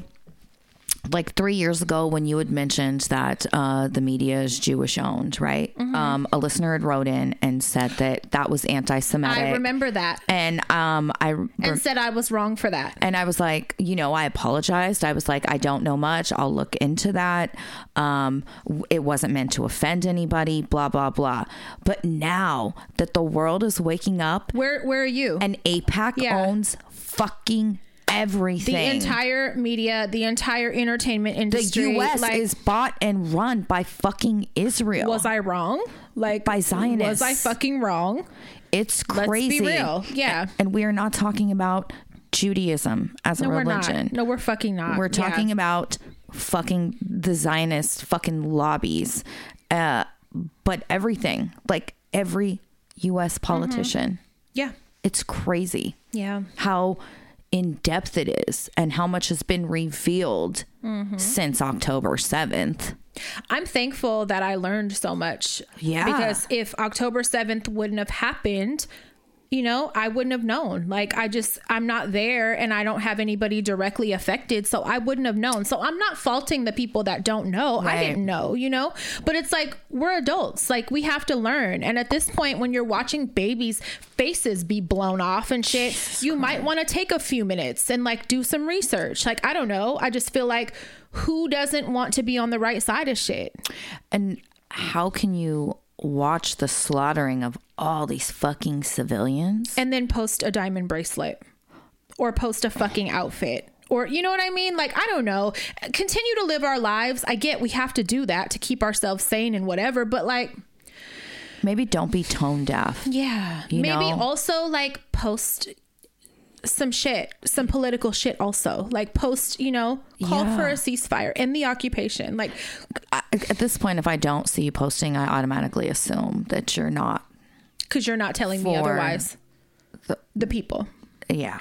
like three years ago when you had mentioned that uh, the media is Jewish owned, right? Mm-hmm. Um, a listener had wrote in and said that that was anti-Semitic. I remember that. and um, I And said I was wrong for that. and I was like, you know, I apologized. I was like, I don't know much. I'll look into that. Um, it wasn't meant to offend anybody. Blah blah blah. But now that the world is waking up Where where are you? and AIPAC Yeah. owns fucking everything. the entire media, the entire entertainment industry. the. U.S. like, is bought and run by fucking Israel. was I wrong? Like By Zionists. Was I fucking wrong? It's Let's crazy. be real. Yeah. And we are not talking about Judaism as a No, we're religion. not. No, we're fucking not. We're Yeah. talking about fucking the Zionist fucking lobbies, uh, but everything like every U.S. politician. Yeah. It's crazy Yeah. how in depth it is and how much has been revealed Mm-hmm. since October seventh. I'm thankful that I learned so much. Yeah. Because if October 7th wouldn't have happened, you know, I wouldn't have known. Like, I just, I'm not there and I don't have anybody directly affected. So I wouldn't have known. So I'm not faulting the people that don't know. I didn't know, you know? But it's like, we're adults. Like, we have to learn. And at this point, when you're watching babies' faces be blown off and shit, you might want to take a few minutes and like do some research. Like, I don't know. I just feel like, who doesn't want to be on the right side of shit? And how can you watch the slaughtering of all these fucking civilians? and then post a diamond bracelet or post a fucking outfit or you know what i mean like i don't know continue to live our lives i get we have to do that to keep ourselves sane and whatever but like Maybe don't be tone deaf. yeah maybe know? also like post some shit some political shit also like post you know call Yeah. for a ceasefire in the occupation like I, at this point, if I don't see you posting, I automatically assume that you're not. because you're not telling me otherwise the- the people Yeah.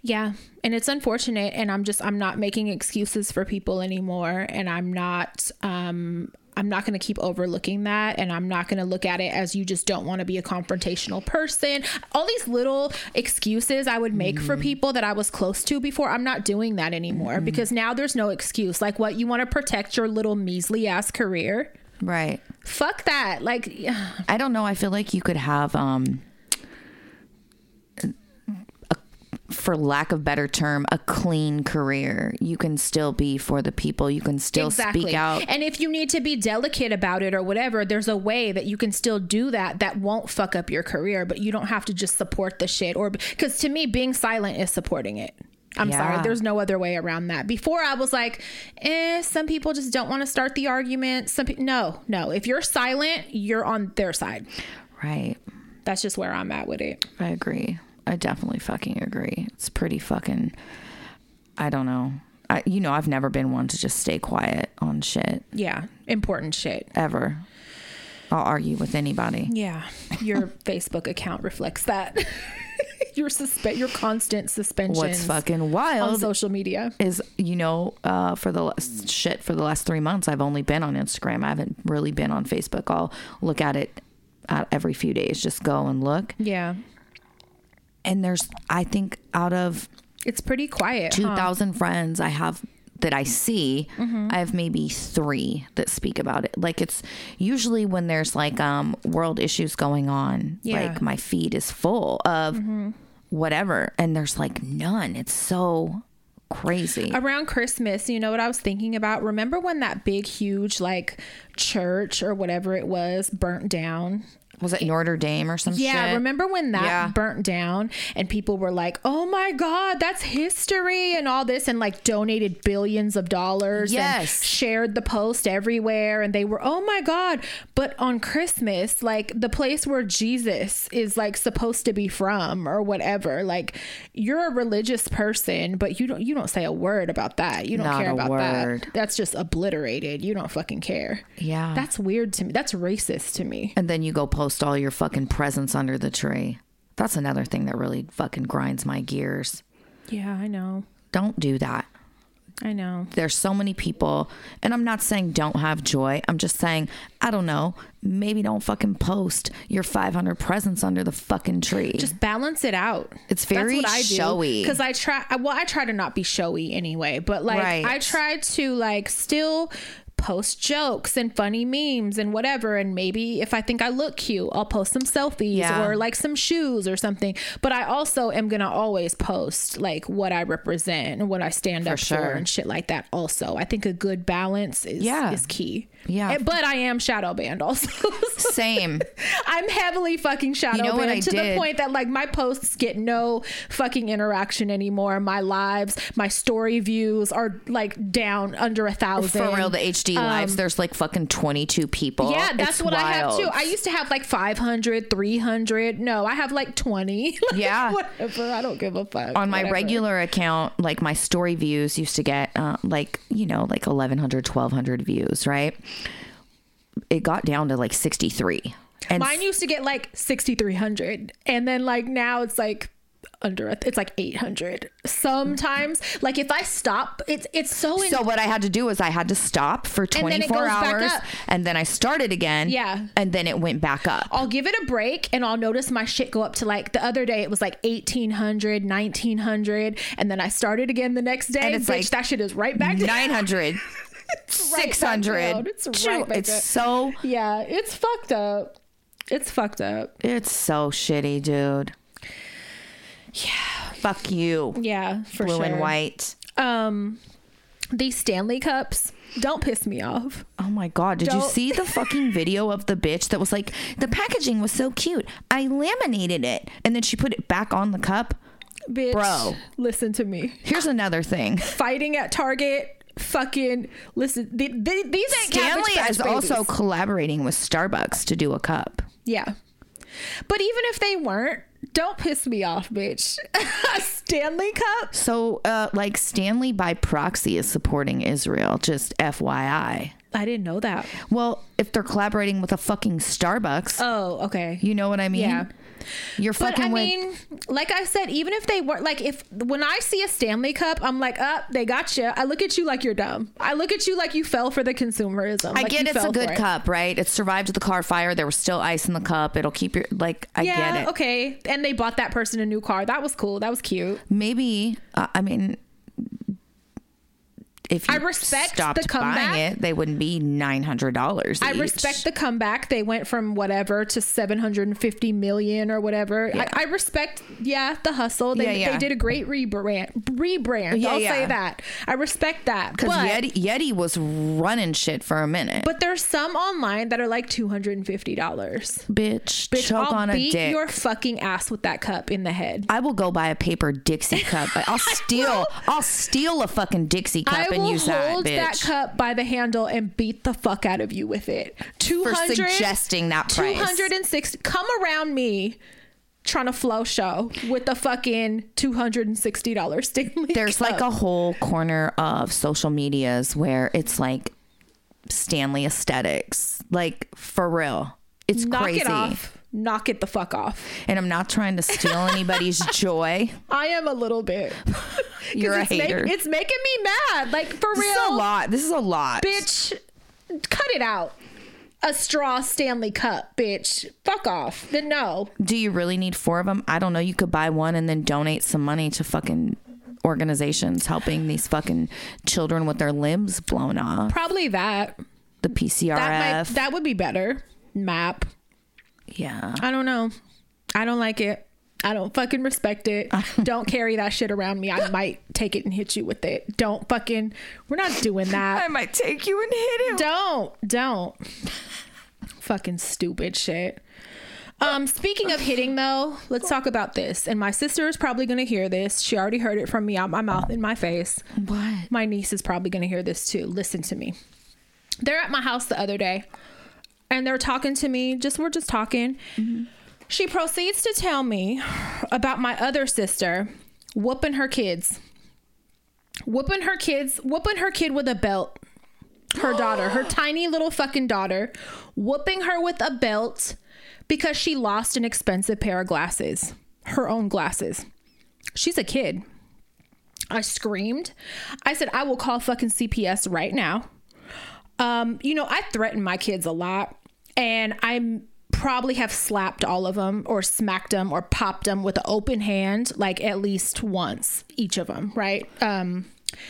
Yeah, and it's unfortunate and I'm just I'm not making excuses for people anymore and I'm not um I'm not going to keep overlooking that and I'm not going to look at it as you just don't want to be a confrontational person. All these little excuses I would make for people that I was close to before, I'm not doing that anymore because now there's no excuse. Like what you want to protect your little measly ass career? Right. Fuck that. Like I don't know. I feel like you could have, um, a, for lack of better term, a clean career. You can still be for the people. You can still speak out. And if you need to be delicate about it or whatever, there's a way that you can still do that that won't fuck up your career, but you don't have to just support the shit or because to me being silent is supporting it. I'm Yeah. sorry, there's no other way around that. Before I was like, eh, some people just don't want to start the argument. Some pe- no, no. If you're silent, you're on their side. Right. That's just where I'm at with it. I agree. I definitely fucking agree. It's pretty fucking. I don't know. I, you know, I've never been one to just stay quiet on shit Yeah, important shit. ever. I'll argue with anybody. Yeah, your Facebook account reflects that. your suspe- your constant suspension. What's fucking wild on social media? is, you know, uh, for the last shit for the last three months, I've only been on Instagram. I haven't really been on Facebook. I'll look at it uh, every few days. Just go and look. Yeah, And there's, I think, out of it's pretty quiet. huh? 2,000 friends I have that I see, Mm-hmm. I have maybe three that speak about it. Like it's usually when there's like um world issues going on, Yeah. Mm-hmm. like my feed is full of whatever, and there's like none. It's so crazy. Around Christmas, you know what I was thinking about? Remember when that big, huge, like church or whatever it was burnt down? Was it Notre Dame or some Yeah, shit? remember when that Yeah. burnt down and people were like, "Oh my god, that's history" and all this and like donated billions of dollars Yes. and shared the post everywhere and they were, "Oh my god." But on Christmas, like the place where Jesus is like supposed to be from or whatever, like you're a religious person, but you don't you don't say a word about that. You don't Not care about word. that. That's just obliterated. You don't fucking care. Yeah. That's weird to me. That's racist to me. and then you go post all your fucking presents under the tree. That's another thing that really fucking grinds my gears. Yeah, I know. Don't do that. I know. there's so many people and i'm not saying don't have joy i'm just saying i don't know maybe don't fucking post your 500 presents under the fucking tree just balance it out. It's very showy. because I try. Well, I try to not be showy anyway, but like Right. I try to like still post jokes and funny memes and whatever and maybe if i think i look cute i'll post some selfies Yeah. or like some shoes or something but i also am gonna always post like what i represent and what i stand up sure. for and shit like that also i think a good balance is Yeah. is key Yeah. But i am shadow banned also same I'm heavily fucking shadow You know banned to did? the point that like my posts get no fucking interaction anymore. My lives, my story views are like down under a thousand. for real the hd lives there's like fucking 22 people Um, Yeah, that's It's what I have too. I used to have like 500, 300. No, I have like 20. Like, Yeah. Whatever. I don't give a fuck. on my Whatever. regular account like my story views used to get uh, like you know like 1100 1200 views right it got down to like 63 and Mine used to get like 6,300. And then like now it's like under, a, it's like 800. Sometimes, like if I stop, it's, it's so, in- So what I had to do was I had to stop for 24 goes hours and then I started again. Yeah. And then it went back up. I'll give it a break and I'll notice my shit go up to like the other day it was like 1800, 1900 and then I started again the next day And it's bitch like that shit is right back to 900 right 600 down. It's right Two- it's up. so Yeah, it's fucked up. It's fucked up. it's so shitty, dude. Yeah. Fuck you. Yeah, for Blue sure. and white. Um these Stanley cups don't piss me off. Oh my god, did you Don't- see the fucking video of the bitch that was like the packaging was so cute. I laminated it and then she put it back on the cup. Bitch, Bro. listen to me. Here's another thing. Fighting at Target fucking listen th- th- these Stanley is also collaborating with Starbucks to do a cup. Yeah. But even if they weren't, don't piss me off, bitch. Stanley Cup? So, uh, like Stanley by proxy is supporting Israel. Just FYI. I didn't know that. Well, if they're collaborating with a fucking Starbucks, Oh, okay. you know what I mean? Yeah. You're But fucking I with. mean, like I said, even if they were like, if when I see a Stanley Cup, I'm like, up, they got you. I look at you like you're dumb. I look at you like you fell for the consumerism. I like get it's a good it. cup, right? It survived the car fire. There was still ice in the cup. It'll keep your like. I Yeah, get it. okay. And they bought that person a new car. That was cool. That was cute. Maybe uh, I mean, if you I respect stopped the comeback. buying it, they wouldn't be nine hundred dollars. I respect the comeback. They went from whatever to 750 million or whatever. I, I respect, yeah, the hustle. They, Yeah, yeah. they did a great rebrand. Rebrand. Yeah, I'll yeah. say that. I respect that. because Yeti Yeti was running shit for a minute. but there's some online that are like $250. bitch, Bitch, choke I'll on a beat dick. your fucking ass with that cup in the head. I will go buy a paper Dixie cup. I'll steal. I'll steal a fucking Dixie cup and will use that, hold bitch. that cup by the handle and beat the fuck out of you with it. 200 suggesting that price. 260 come around me trying to flow show with the fucking $260 Stanley There's cup. like a whole corner of social medias where it's like Stanley aesthetics, like for real. It's knock crazy. it knock it the fuck off And I'm not trying to steal anybody's joy. i am a little bit. You're a it's make- hater. it's making me mad like for real. This is a lot. This is a lot. bitch cut it out a straw stanley cup bitch fuck off then no Do you really need four of them? I don't know. You could buy one and then donate some money to fucking organizations helping these fucking children with their limbs blown off. probably that The that PCRF. might that would be better map yeah. I don't know. I don't like it. I don't fucking respect it. don't carry that shit around me. I might take it and hit you with it. Don't fucking. We're not doing that. I might take you and hit him. Don't. Don't. fucking stupid shit. Um, speaking of hitting though, let's talk about this. And my sister is probably gonna hear this. She already heard it from me out my mouth in my face. What? My niece is probably gonna hear this too. Listen to me. They're at my house the other day and they're talking to me. Just we're just talking. She proceeds to tell me about my other sister whooping her kids. Whooping her kids, whooping her kid with a belt. Her daughter, her tiny little fucking daughter, whooping her with a belt because she lost an expensive pair of glasses. Her own glasses. She's a kid. I screamed. I said, I will call fucking CPS right now. Um, you know, I threaten my kids a lot, and I probably have slapped all of them, or smacked them, or popped them with an open hand, like at least once each of them, right? Um,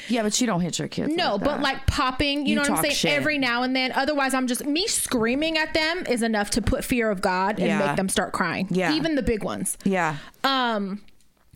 Yeah, but you don't hit your kids. no, like but like popping, you, You know what I'm saying? shit. Every now and then. Otherwise, I'm just me screaming at them is enough to put fear of God and Yeah. make them start crying. Yeah. even the big ones. Yeah. Um,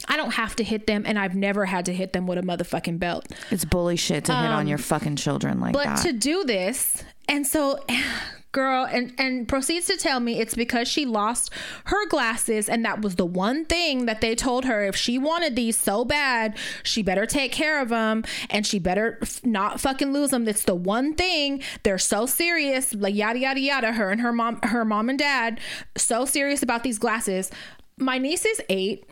I don't have to hit them, and I've never had to hit them with a motherfucking belt. It's bully shit to hit on your fucking children like Um, But that. to do this, and so girl and and proceeds to tell me it's because she lost her glasses and that was the one thing that they told her if she wanted these so bad she better take care of them and she better not fucking lose them that's the one thing they're so serious like yada yada yada her and her mom her mom and dad so serious about these glasses my niece is 8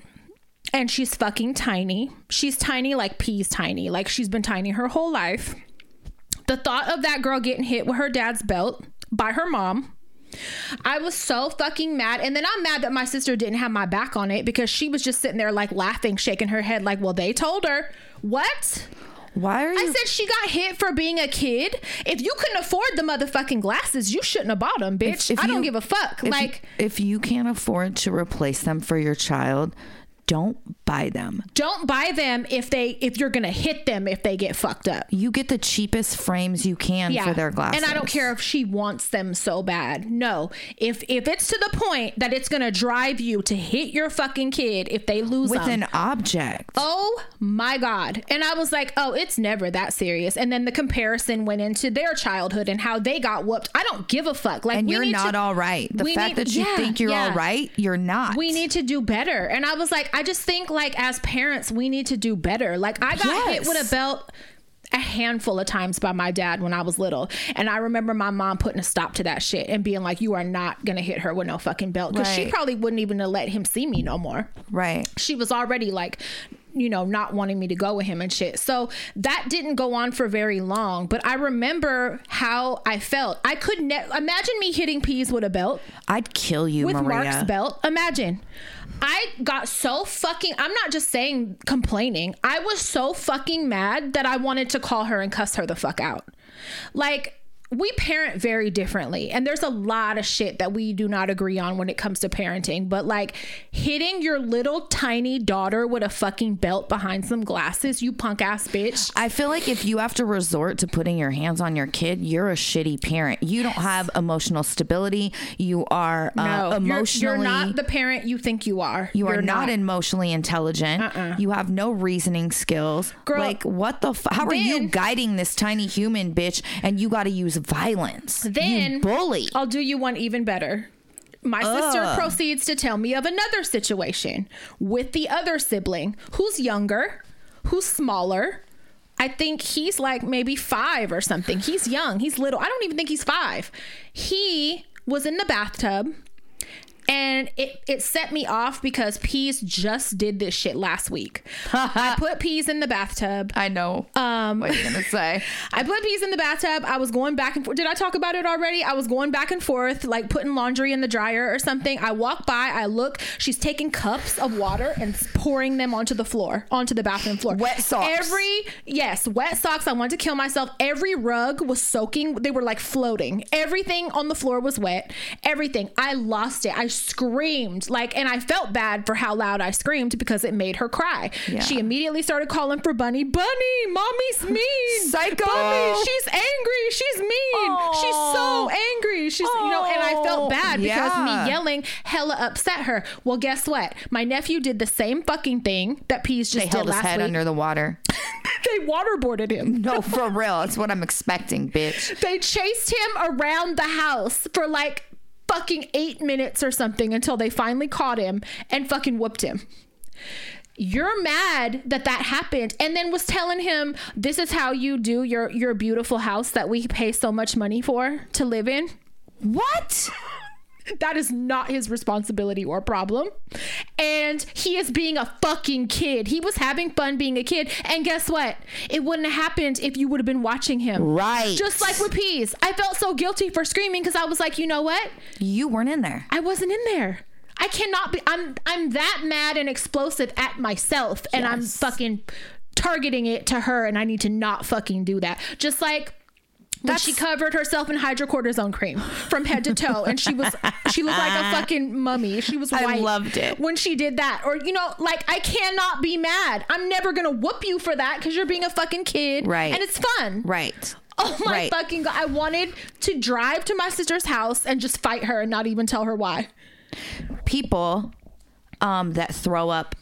and she's fucking tiny. She's tiny like peas tiny. Like she's been tiny her whole life. The thought of that girl getting hit with her dad's belt by her mom. I was so fucking mad. And then I'm mad that my sister didn't have my back on it because she was just sitting there like laughing, shaking her head, like, well, they told her. What? Why are you? I said she got hit for being a kid. If you couldn't afford the motherfucking glasses, you shouldn't have bought them, bitch. if I don't you- give a fuck. if, like, if you can't afford to replace them for your child, don't buy them. don't buy them if they if you're gonna hit them if they get fucked up. You get the cheapest frames you can for their glasses. And I don't care if she wants them so bad. No. If if it's to the point that it's gonna drive you to hit your fucking kid if they lose with them. an object. Oh my God. And I was like, oh, it's never that serious. And then the comparison went into their childhood and how they got whooped. I don't give a fuck. Like, and you're not to, all right. The fact need- that you yeah, think you're yeah. all right, you're not. We need to do better. And I was like, I just think like as parents, we need to do better. Like I got hit with a belt a handful of times by my dad when I was little. And I remember my mom putting a stop to that shit and being like, you are not going to hit her with no fucking belt. Because she probably wouldn't even have let him see me no more. right. She was already like, you know, not wanting me to go with him and shit. So that didn't go on for very long, but I remember how I felt. I could ne- imagine me hitting peas with a belt, I'd kill you, with Maria. Mark's belt. Imagine. I got so fucking I'm not just saying complaining. I was so fucking mad that I wanted to call her and cuss her the fuck out. Like we parent very differently and there's a lot of shit that we do not agree on when it comes to parenting but like hitting your little tiny daughter with a fucking belt behind some glasses you punk ass bitch I feel like if you have to resort to putting your hands on your kid, you're a shitty parent. You don't have emotional stability. You are uh, no you're- you're, not the parent you think you are you are You're not, emotionally intelligent. You have no reasoning skills. Uh-uh. Girl, like what the? F- how are you guiding this tiny human bitch? And you got to use violence. Then you bully. I'll do you one even better. My sister Ugh. proceeds to tell me of another situation with the other sibling who's younger, who's smaller. I think he's like maybe five or something. He's young. He's little. I don't even think he's five. He was in the bathtub and it, it set me off because Peas just did this shit last week. I put Peas in the bathtub. I know. Um, what you're gonna say? I put peas in the bathtub. I was going back and forth. Did I talk about it already? I was going back and forth, like putting laundry in the dryer or something. I walk by, I look. She's taking cups of water and pouring them onto the floor, onto the bathroom floor. Wet socks. Every, yes, wet socks. I wanted to kill myself. Every rug was soaking. They were like floating. Everything on the floor was wet. Everything. I lost it. I screamed like, and I felt bad for how loud I screamed because it made her cry. Yeah. She immediately started calling for Bunny. Bunny, mommy's mean. Psycho. Bunny, she's angry. She's mean. She's so angry. She's, you know, and I felt bad because me yelling hella upset her. Well, guess what? My nephew did the same fucking thing that Peas just They did held his head week. under the water. they waterboarded him. No, for real. That's what I'm expecting, bitch. They chased him around the house for like fucking eight minutes or something until they finally caught him and fucking whooped him. You're mad that that happened, and then was telling him this is how you do your your beautiful house that we pay so much money for to live in. What? That is not his responsibility or problem. And he is being a fucking kid. He was having fun being a kid. And guess what? It wouldn't have happened if you would have been watching him. Right. Just like with Peas. I felt so guilty for screaming because I was like, you know what? You weren't in there. I wasn't in there. I cannot be I'm I'm that mad and explosive at myself and I'm fucking targeting it to her and I need to not fucking do that. Just like when she covered herself in hydrocortisone cream from head to toe and she was she looked like a fucking mummy. She was I loved it. When she did that. Or you know, like I cannot be mad. I'm never to whoop you for that cuz you're being a fucking kid Right. and it's fun. Right. Oh my Right. fucking god. I wanted to drive to my sister's house and just fight her and not even tell her why. people um, that throw up,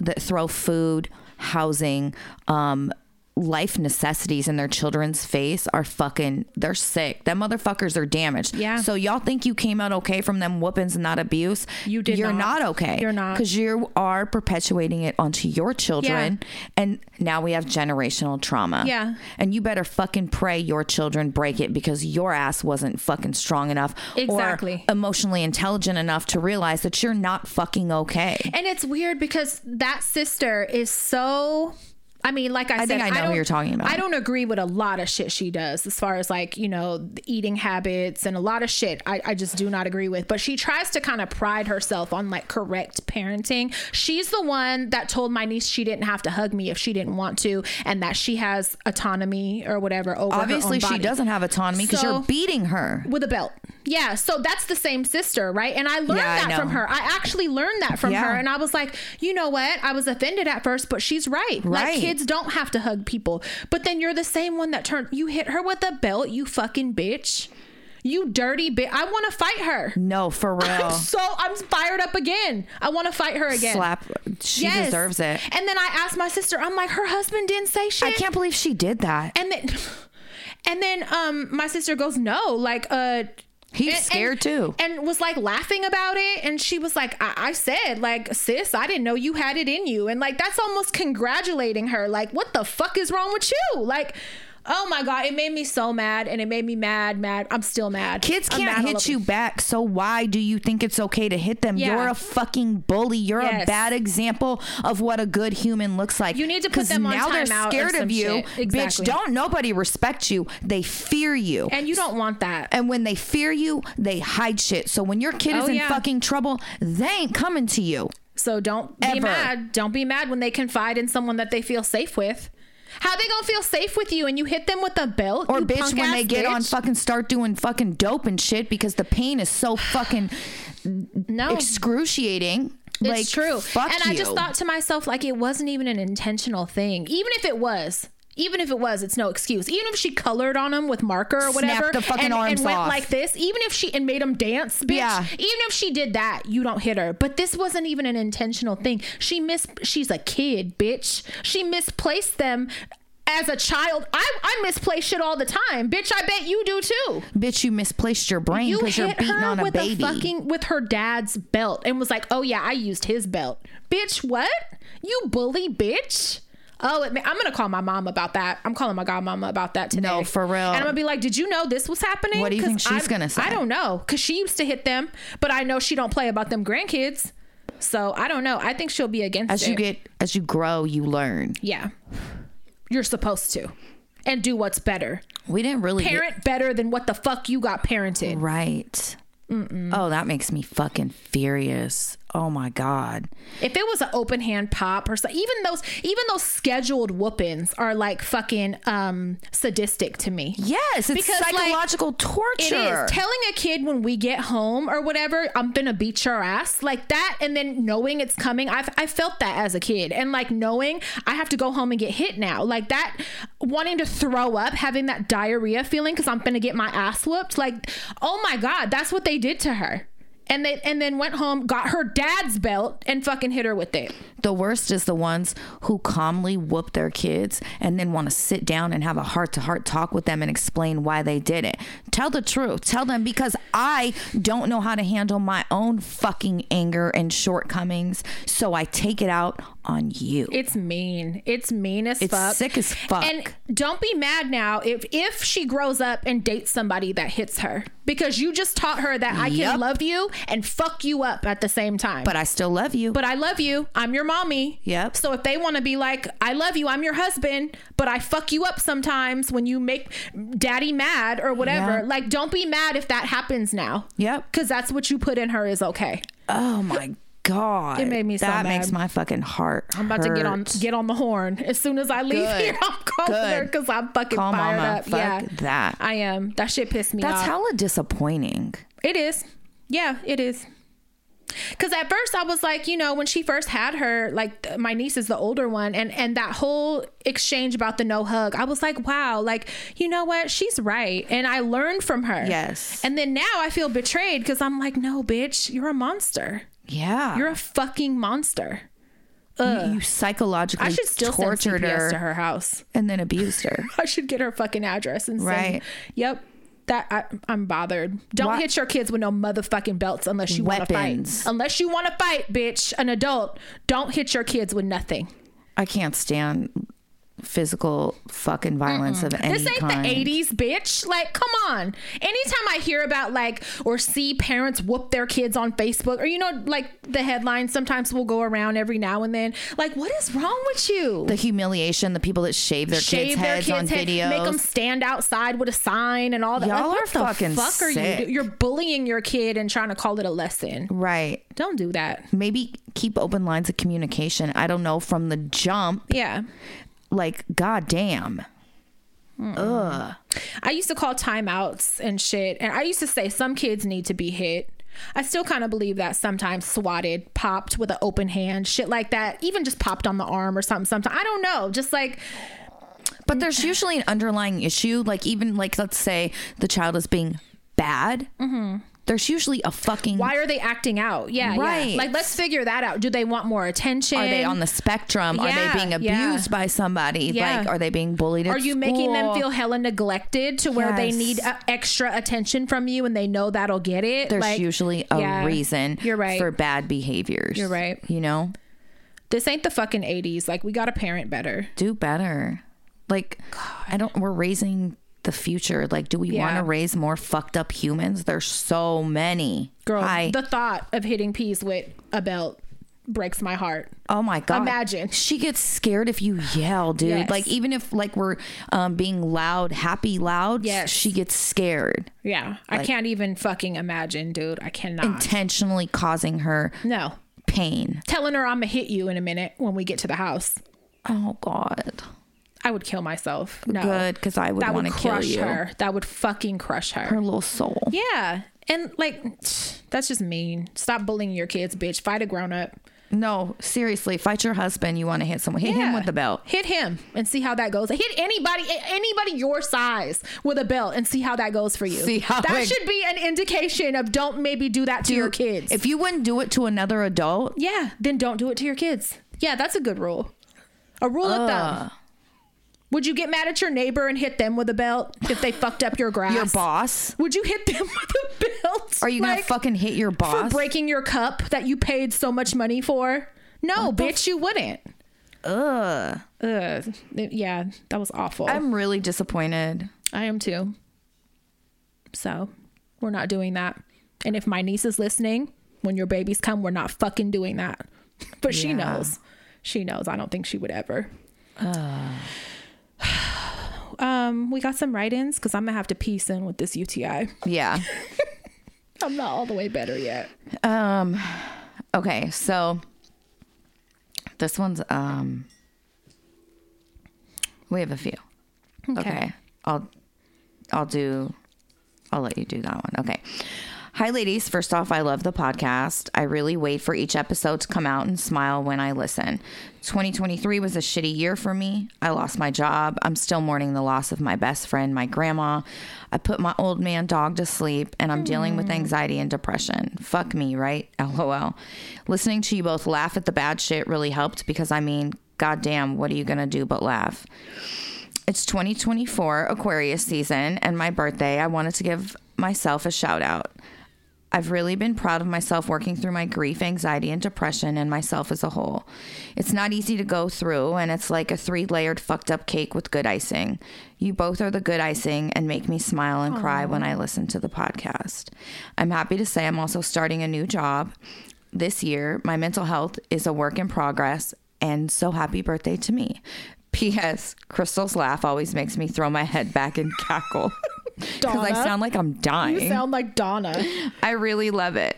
that throw food, housing, um, life necessities in their children's face are fucking they're sick. Them motherfuckers are damaged. Yeah. So y'all think you came out okay from them whoopings and that abuse? You did You're not. not, okay. You're not. Because you are perpetuating it onto your children. yeah. And now we have generational trauma. Yeah. And you better fucking pray your children break it because your ass wasn't fucking strong enough Exactly. or emotionally intelligent enough to realize that you're not fucking okay. And it's weird because that sister is so. I mean, like I, said, think I know who don't- you're talking about. I don't agree with a lot of shit she does, as far as like you know the eating habits and a lot of shit. I, I just do not agree with. But she tries to kind of pride herself on like correct parenting. She's the one that told my niece she didn't have to hug me if she didn't want to, and that she has autonomy or whatever over. her Obviously, she doesn't have autonomy because So- you're beating her. with a belt. Yeah, so that's the same sister, right? And I learned Yeah, I that from her. I actually learned that from Yeah. her, and I was like, you know what? I was offended at first, but she's right. Like Right. Kids don't have to hug people, but then you're the same one that turned. You hit her with a belt, you fucking bitch. You dirty bitch. I want to fight her. No, for real. I'm so I'm fired up again. I want to fight her again. Slap. She Yes. deserves it. And then I asked my sister. I'm like, her husband didn't say shit. I can't believe she did that. And then, and then, um, my sister goes, no, like, uh. He's and- scared and- too. and was like laughing about it. And she was like I-, I said like sis i didn't know you had it in you. And like that's almost congratulating her. Like what the fuck is wrong with you? Like Oh my god, it made me so mad, and it made me mad, mad. I'm still mad. Kids I'm can't mad hit you back, so why do you think it's okay to hit them? Yeah. You're a fucking bully. You're a bad example of what a good human looks like. You need to put them on now they're scared of you. Exactly. Bitch, don't nobody respect you. They fear you. And you don't want that. And when they fear you, they hide shit. So when your kid oh, is Oh, in yeah. fucking trouble, they ain't coming to you. So don't be mad. Don't be mad when they confide in someone that they feel safe with. How they gonna feel safe with you and you hit them with a belt? Or you bitch when they get on fucking start doing fucking dope and shit because the pain is so fucking no. excruciating. It's like true. Fuck and I just thought to myself, like, it wasn't even an intentional thing. Even if it was. Even if it was, it's no excuse. Even if she colored on him with marker or whatever, the fucking and, arms and went off. like this, even if she and made him dance, bitch. Yeah. Even if she did that, you don't hit her. But this wasn't even an intentional thing. She miss. She's a kid, bitch. She misplaced them as a child. I I misplace shit all the time, bitch. I bet you do too. Bitch, you misplaced your brain because you're beating her on a with baby. fucking with her dad's belt and was like, "Oh yeah, I used his belt." Bitch, what? You bully, bitch. Oh, it, I'm gonna call my mom about that. I'm calling my godmama about that today. No, for real. And I'm gonna be like, "Did you know this was happening?" What do you think she's I'm- gonna say? I don't know, cause she used to hit them, but I know she don't play about them grandkids. So I don't know. I think she'll be against as it. you get as you grow, you learn. yeah, you're supposed to, and do what's better. We didn't really get- Parent better than what the fuck you got parented. right. Oh, that makes me fucking furious. Oh my god. If it was an open hand pop or so, even those even those scheduled whoopings are like fucking um sadistic to me. Yes, it's Because, psychological It torture. is telling a kid when we get home or whatever, I'm gonna beat your ass like that, and then knowing it's coming. I've I felt that as a kid, and like knowing I have to go home and get hit now, like that, wanting to throw up, having that diarrhea feeling because I'm gonna get my ass whooped. Like, oh my god, that's what they did to her. And they and then went home, got her dad's belt, and fucking hit her with it. the worst is the ones who calmly whoop their kids and then want to sit down and have a heart to heart talk with them and explain why they did it. Tell the truth. Tell them because I don't know how to handle my own fucking anger and shortcomings, so I take it out on you. It's mean. It's mean as It's fuck. sick as fuck. And don't be mad now if if she grows up and dates somebody that hits her because you just taught her that I Yep. can love you and fuck you up at the same time. but I still love you. but I love you. I'm your mommy. Yep. So if they want to be like, I love you, I'm your husband, but I fuck you up sometimes when you make daddy mad or whatever. Yeah. Like, don't be mad if that happens now. Yep. Because that's what you put in her is okay. oh my god. It made me so That mad. makes my fucking heart. I'm about to get on get on the horn as soon as I leave Good. here. I'm calling her because I'm fucking Call fired mama. up. Fuck yeah, that. I am. That shit pissed me off. That's off. hella disappointing. it is. Yeah, it is. Because at first I was like, you know, when she first had her, like th- my niece is the older one, and and that whole exchange about the no hug, I was like, wow, like you know what, she's right, and I learned from her. Yes. And then now I feel betrayed because I'm like, no, bitch, you're a monster. Yeah. You're a fucking monster. you, you psychologically I should still send tortured CPS her, to her house. and then abused her. I should get her fucking address and send. Right. Yep. That I, I'm bothered. Don't Why- hit your kids with no motherfucking belts unless you want to fight. Unless you want to fight, bitch. An adult. Don't hit your kids with nothing. I can't stand physical fucking violence of any This ain't kind. the 80s, bitch. Like, come on. Anytime I hear about like or see parents whoop their kids on Facebook, or you know, like the headlines sometimes will go around every now and then. Like, what is wrong with you? The humiliation, the people that shave their kids' shave their heads kids' on head, videos. make them stand outside with a sign and all that. Y'all like, are what the fucking fuck are you? do- You're bullying your kid and trying to call it a lesson. right. Don't do that. Maybe keep open lines of communication. I don't know from the jump. Yeah. Like, goddamn. Ugh. I used to call timeouts and shit, and I used to say some kids need to be hit. I still kind of believe that sometimes swatted, popped with an open hand, shit like that. Even just popped on the arm or something. Sometimes I don't know. Just like But there's usually an underlying issue. Like, even like, let's say the child is being bad. Mm-hmm. There's usually a fucking. why are they acting out? Yeah, yeah. Right. Like let's figure that out. Do they want more attention? Are they on the spectrum? are they being yeah. abused by somebody? Yeah. Like, are they being bullied? At Are you making them feel hella neglected to where they need uh, extra attention from you and they know that'll get it? There's Like, usually a yeah, reason You're right. for bad behaviors. You're right. You know, this ain't the fucking 80s. Like we got to parent better. do better. Like, I don't. We're raising the future. Like, do we want to raise more fucked up humans? There's so many. Girl, Hi. the thought of hitting peas with a belt breaks my heart. Oh my god! Imagine. she gets scared if you yell, dude. Yes. Like even if like we're um, being loud, happy loud. Yes. she gets scared, Yeah, I can't even fucking imagine, dude. I cannot. intentionally causing her no. pain. Telling her I'm gonna hit you in a minute when we get to the house. Oh god, I would kill myself. No. good because I would That want to kill crush you. her. That would fucking crush her. Her little soul. Yeah. And like that's just mean. Stop bullying your kids, bitch. Fight a grown up. No, seriously, fight your husband. You want to hit someone? Hit him with the belt. Hit him and see how that goes. Hit anybody anybody your size with a belt and see how that goes for you. See how that it- should be an indication of don't maybe do that to your kids. If you wouldn't do it to another adult, yeah, then don't do it to your kids. Yeah, that's a good rule. A rule of thumb. Would you get mad at your neighbor and hit them with a belt if they fucked up your grass? your boss. Would you hit them with a belt? Are you gonna fucking hit your boss for breaking your cup that you paid so much money for? No, What bitch, you wouldn't. Ugh. Ugh. Yeah, that was awful. I'm really disappointed. I am too. So, we're not doing that. And if my niece is listening, when your babies come, we're not fucking doing that. But she knows. She knows. I don't think she would ever. um, we got some write-ins because I'm gonna have to piece in with this UTI. Yeah. I'm not all the way better yet. Um okay, so this one's um we have a few. Okay. I'll I'll do I'll let you do that one. Okay. Hi ladies, first off, I love the podcast. I really wait for each episode to come out and smile when I listen. 2023 was a shitty year for me. I lost my job. I'm still mourning the loss of my best friend, my grandma. I put my old man dog to sleep and I'm dealing with mm. anxiety and depression. Fuck me, right? LOL. Listening to you both laugh at the bad shit really helped because I mean, goddamn, what are you going to do but laugh? It's 2024 Aquarius season and my birthday. I wanted to give myself a shout out. I've really been proud of myself working through my grief, anxiety, and depression and myself as a whole. It's not easy to go through, and it's like a three layered fucked up cake with good icing. You both are the good icing and make me smile and cry when I listen to the podcast. I'm happy to say I'm also starting a new job this year. My mental health is a work in progress, and so happy birthday to me. P.S. Crystal's laugh always makes me throw my head back and cackle. Because I Donna? sound like I'm dying. You sound like Donna. I really love it.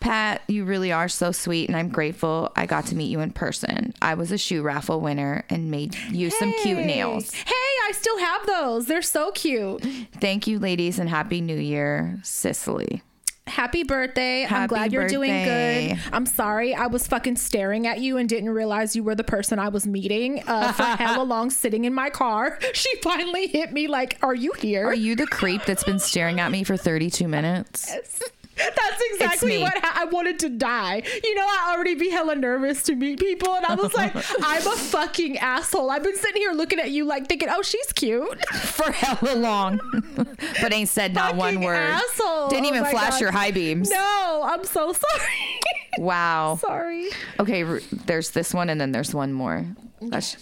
Pat, you really are so sweet, and I'm grateful I got to meet you in person. I was a shoe raffle winner and made you some cute nails. Hey, I still have those. They're so cute. Thank you, ladies, and Happy New Year, Cicely. Happy birthday. I'm glad you're doing good. I'm sorry. I was fucking staring at you and didn't realize you were the person I was meeting uh, for hella long sitting in my car. She finally hit me like, Are you here? Are you the creep that's been staring at me for 32 minutes? That's exactly what ha- I wanted to die. You know, I already be hella nervous to meet people, and I was like, I'm a fucking asshole. I've been sitting here looking at you like thinking, oh, she's cute. For hella long, but ain't said not one word. asshole. Didn't Oh even my flash God. your high beams. No, I'm so sorry. Wow. sorry. Okay, there's this one, and then there's one more. That's-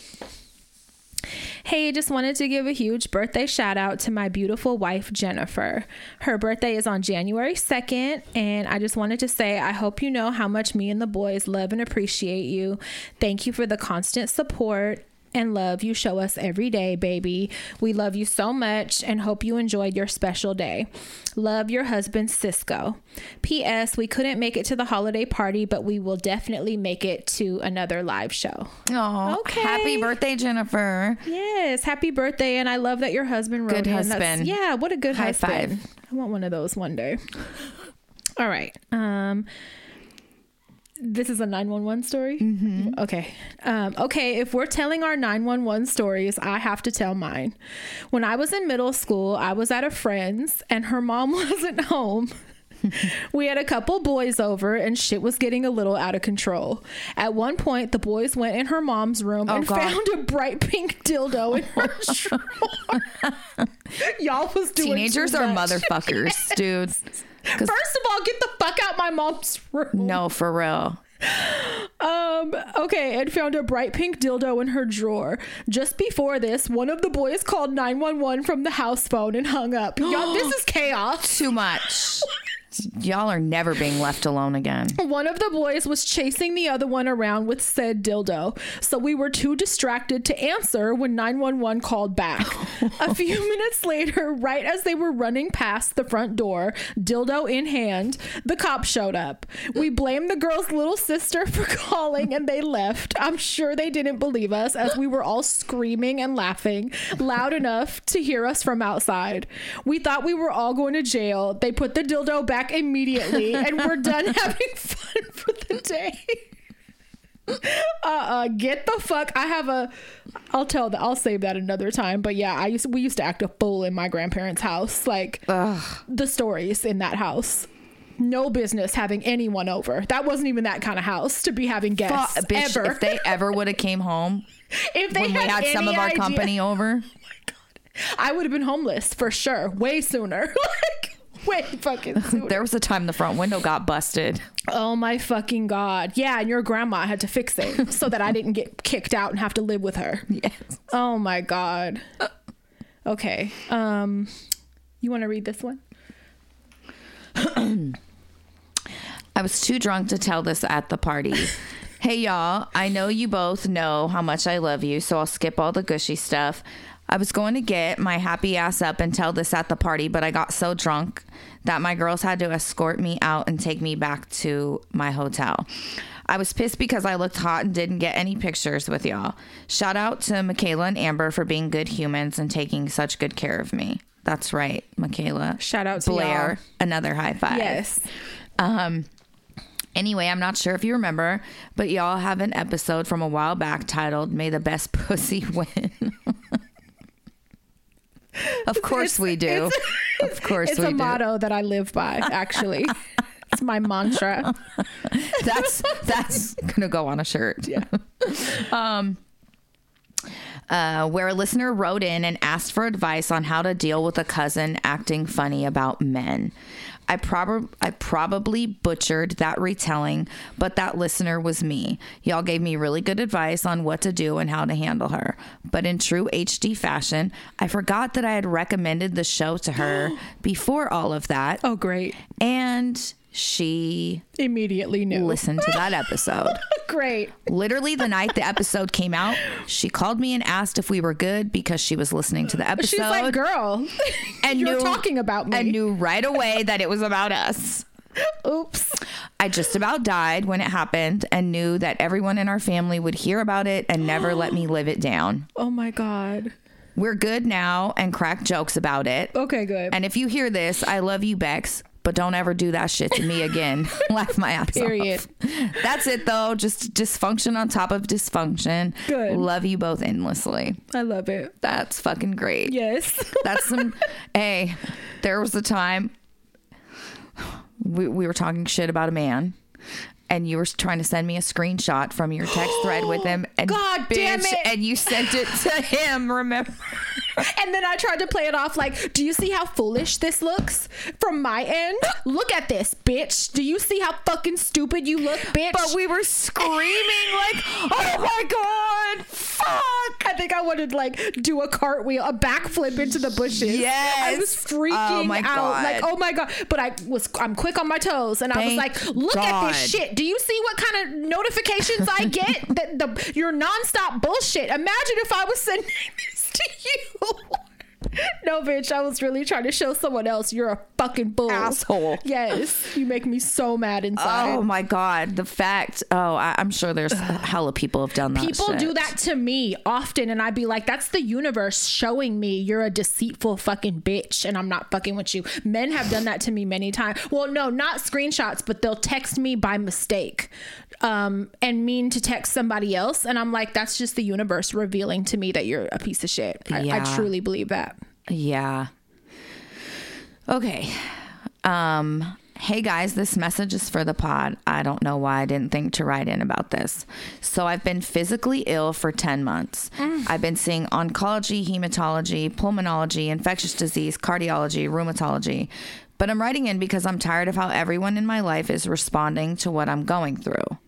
Hey, just wanted to give a huge birthday shout out to my beautiful wife, Jennifer. Her birthday is on January 2nd, and I just wanted to say I hope you know how much me and the boys love and appreciate you. Thank you for the constant support and love you show us every day, baby. We love you so much and hope you enjoyed your special day. Love your husband, Cisco. P.S. We couldn't make it to the holiday party, but we will definitely make it to another live show. Oh, Okay. happy birthday, Jennifer. Yes, happy birthday, and I love that your husband wrote Good in. That's- husband. Yeah, what a good High husband. five. I want one of those one day. All right. Um this is a 911 story? Mm-hmm. Okay. Um, okay, if we're telling our 911 stories, I have to tell mine. When I was in middle school, I was at a friend's and her mom wasn't home. we had a couple boys over and shit was getting a little out of control. At one point, the boys went in her mom's room and Oh, God. found a bright pink dildo in her drawer. Y'all was doing Teenagers are motherfuckers, dude. 'Cause- First of all, get the fuck out my mom's room. no, for real. Um, okay, and found a bright pink dildo in her drawer. Just before this, one of the boys called 911 from the house phone and hung up. Y'all, this is chaos. Too much. Y'all are never being left alone again. One of the boys was chasing the other one around with said dildo, so we were too distracted to answer when 911 called back. a few minutes later, right as they were running past the front door, dildo in hand, the cop showed up. We blamed the girl's little sister for calling and they left. I'm sure they didn't believe us as we were all screaming and laughing loud enough to hear us from outside. We thought we were all going to jail. They put the dildo back immediately and we're done having fun for the day. Uh-uh, get the fuck. I have a. I'll tell that. I'll save that another time. But yeah, I used we used to act a fool in my grandparents' house. Like the stories in that house. No business having anyone over. That wasn't even that kind of house to be having guests Fuck, bitch, ever. if they ever would have came home If they when we had some of our idea- company over, oh I would have been homeless for sure, way sooner. like way fucking sooner. there was a time the front window got busted. Oh my fucking god. Yeah, and your grandma had to fix it so that I didn't get kicked out and have to live with her. Yes. Oh my god. Okay. Um you want to read this one? I was too drunk to tell this at the party. hey, y'all. I know you both know how much I love you, so I'll skip all the gushy stuff. I was going to get my happy ass up and tell this at the party, but I got so drunk that my girls had to escort me out and take me back to my hotel. I was pissed because I looked hot and didn't get any pictures with y'all. Shout out to Michaela and Amber for being good humans and taking such good care of me. That's right, Michaela. Shout out to Blair. y'all. Another high five. Yes. Um, anyway, I'm not sure if you remember, but y'all have an episode from a while back titled "May the Best Pussy Win." of course we do. Of course It's we a do. motto that I live by, actually. it's my mantra. That's that's gonna go on a shirt. Yeah. Um uh, where a listener wrote in and asked for advice on how to deal with a cousin acting funny about men. I prob- I probably butchered that retelling, but that listener was me. Y'all gave me really good advice on what to do and how to handle her. But in true HD fashion, I forgot that I had recommended the show to her before all of that. Oh, great. And she Immediately knew. listened to that episode. Great. Literally, the night the episode came out, she called me and asked if we were good because she was listening to the episode. She's like, girl, and you're knew- talking about me. and knew right away that it was about us. Oops. I just about died when it happened and knew that everyone in our family would hear about it and never let me live it down. Oh my God. We're good now and crack jokes about it. Okay, good. And if you hear this, I love you, Bex, but don't ever do that shit to me again. Laugh my ass Period. off. That's it, though. Just dysfunction on top of dysfunction. Good. Love you both endlessly. I love it. That's fucking great. Yes. That's some. hey, there was a time we, we were talking shit about a man. And you were trying to send me a screenshot from your text thread with him, and God damn it. and you sent it to him. Remember? and then I tried to play it off like, do you see how foolish this looks from my end? Look at this, bitch. Do you see how fucking stupid you look, bitch? But we were screaming like, "Oh my god, fuck!" I think I wanted like do a cartwheel, a backflip into the bushes. Yeah. I was oh freaking Oh out. God. Like, oh my god. But I was I'm quick on my toes and I was like, look at this shit. Do you see what kind of notifications I get? that the your nonstop bullshit. Imagine if I was sending this to you. No, bitch, I was really trying to show someone else you're a fucking bull. Asshole. Yes. You make me so mad inside. Oh my god, the fact. Oh, I, I'm sure there's hella people have done that. People shit. do that to me often, and I'd be like, that's the universe showing me you're a deceitful fucking bitch, and I'm not fucking with you. Men have done that to me many times. Well, no, not screenshots, but they'll text me by mistake um, and mean to text somebody else. And I'm like, that's just the universe revealing to me that you're a piece of shit. I, I truly believe that. Yeah. Okay. Um hey guys, this message is for the pod. I don't know why I didn't think to write in about this. So I've been physically ill for 10 months. I've been seeing oncology, hematology, pulmonology, infectious disease, cardiology, rheumatology. But I'm writing in because I'm tired of how everyone in my life is responding to what I'm going through.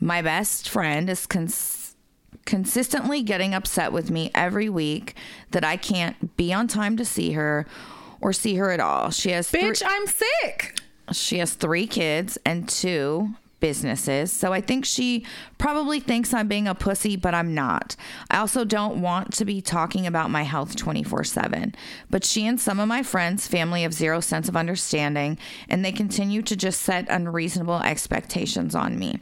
My best friend is cons- consistently getting upset with me every week that I can't be on time to see her or see her at all. She has three- Bitch, I'm sick. she has three kids and two businesses. So I think she probably thinks I'm being a pussy, but I'm not. I also don't want to be talking about my health 24 7. But she and some of my friends' family have zero sense of understanding, and they continue to just set unreasonable expectations on me.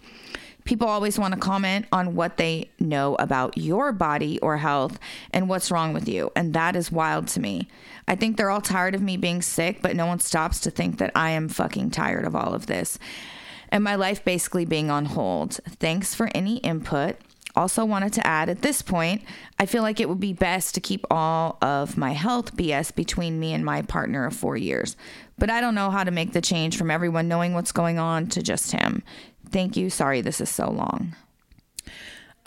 People always want to comment on what they know about your body or health and what's wrong with you. And that is wild to me. I think they're all tired of me being sick, but no one stops to think that I am fucking tired of all of this. And my life basically being on hold. Thanks for any input. Also, wanted to add at this point, I feel like it would be best to keep all of my health BS between me and my partner of four years. But I don't know how to make the change from everyone knowing what's going on to just him. Thank you. Sorry this is so long.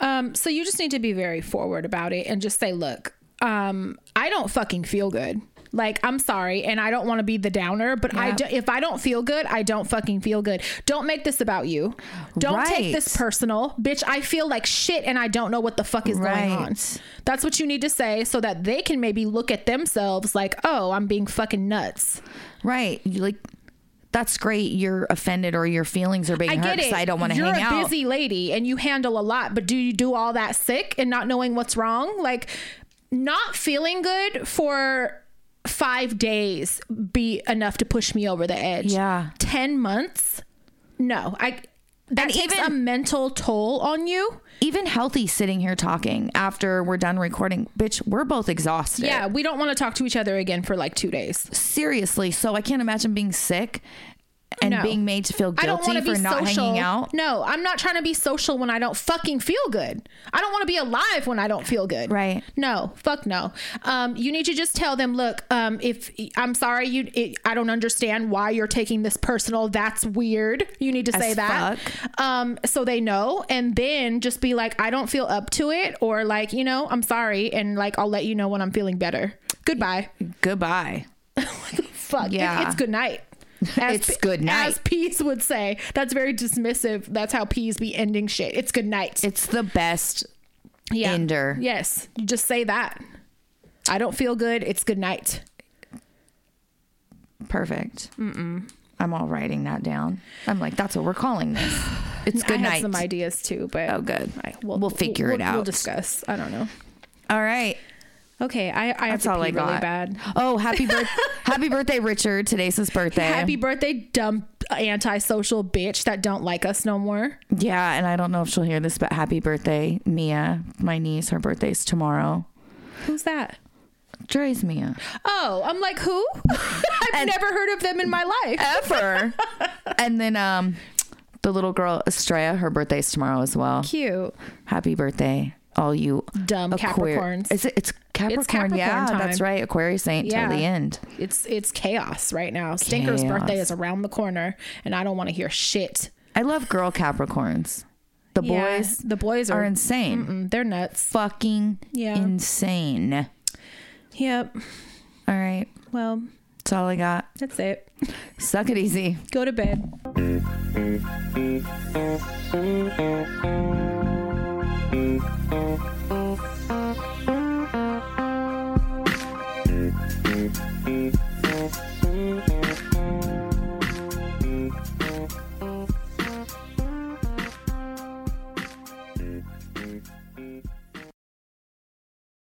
Um, so you just need to be very forward about it and just say, look, um, I don't fucking feel good. Like I'm sorry, and I don't want to be the downer, but I do, if I don't feel good, I don't fucking feel good. Don't make this about you. Don't take this personal, bitch. I feel like shit, and I don't know what the fuck is going on. That's what you need to say, so that they can maybe look at themselves like, oh, I'm being fucking nuts. Right. You like, that's great. You're offended or your feelings are being I hurt it. I don't want to hang out. You're a busy lady and you handle a lot, but do you do all that sick and not knowing what's wrong? Like, not feeling good for five days be enough to push me over the edge. Yeah. ten months. No, I. That And takes even- a mental toll on you. Even healthy sitting here talking after we're done recording. Bitch, we're both exhausted. Yeah, we don't want to talk to each other again for like two days. Seriously. So I can't imagine being sick and No. being made to feel I don't guilty want to for be not social. hanging out. No, I'm not trying to be social when I don't fucking feel good. I don't want to be alive when I don't feel good. Right. No, fuck no. Um, you need to just tell them, look, um, if I'm sorry, you, it, I don't understand why you're taking this personal. That's weird. You need to say As that, um, so they know, and then just be like, I don't feel up to it, or like, you know, I'm sorry, and like, I'll let you know when I'm feeling better. Goodbye. Goodbye. Fuck. It- Yeah. it's good night. As It's P- good night. As Peas would say. That's very dismissive. That's how Peas be ending shit. It's good night. It's the best yeah. ender. Yes. You just say that. I don't feel good. It's good night. Perfect. Mm-mm. I'm all writing that down. I'm like, that's what we're calling this. It's good I night. some ideas too, but Oh, good. I, We'll figure it out. We'll discuss. I don't know. all right. Okay, I, I have That's to all I really got. bad. Oh, happy birth happy birthday, Richard. Today's his birthday. Happy birthday, dumb antisocial bitch that don't like us no more. Yeah, and I don't know if she'll hear this, but happy birthday, Mia, my niece. Her birthday's tomorrow. Who's that? Dre's Mia. Oh, I'm like, who? I've never heard of them in my life. Ever. and then um the little girl Estrella, her birthday's tomorrow as well. Cute. Happy birthday, all you Dumb Aquar- Capricorns. Is it it's Capricorn? Capricorn yeah, time. that's right. Aquarius ain't Yeah. till the end. It's it's chaos right now. Stinker's Chaos. birthday is around the corner, and I don't want to hear shit. I love girl Capricorns. The Yeah, boys the boys are are, insane. they're nuts. Fucking Yeah. insane. Yep. All right. Well, That's all I got. that's it. Suck it easy. Go to bed. Thank you.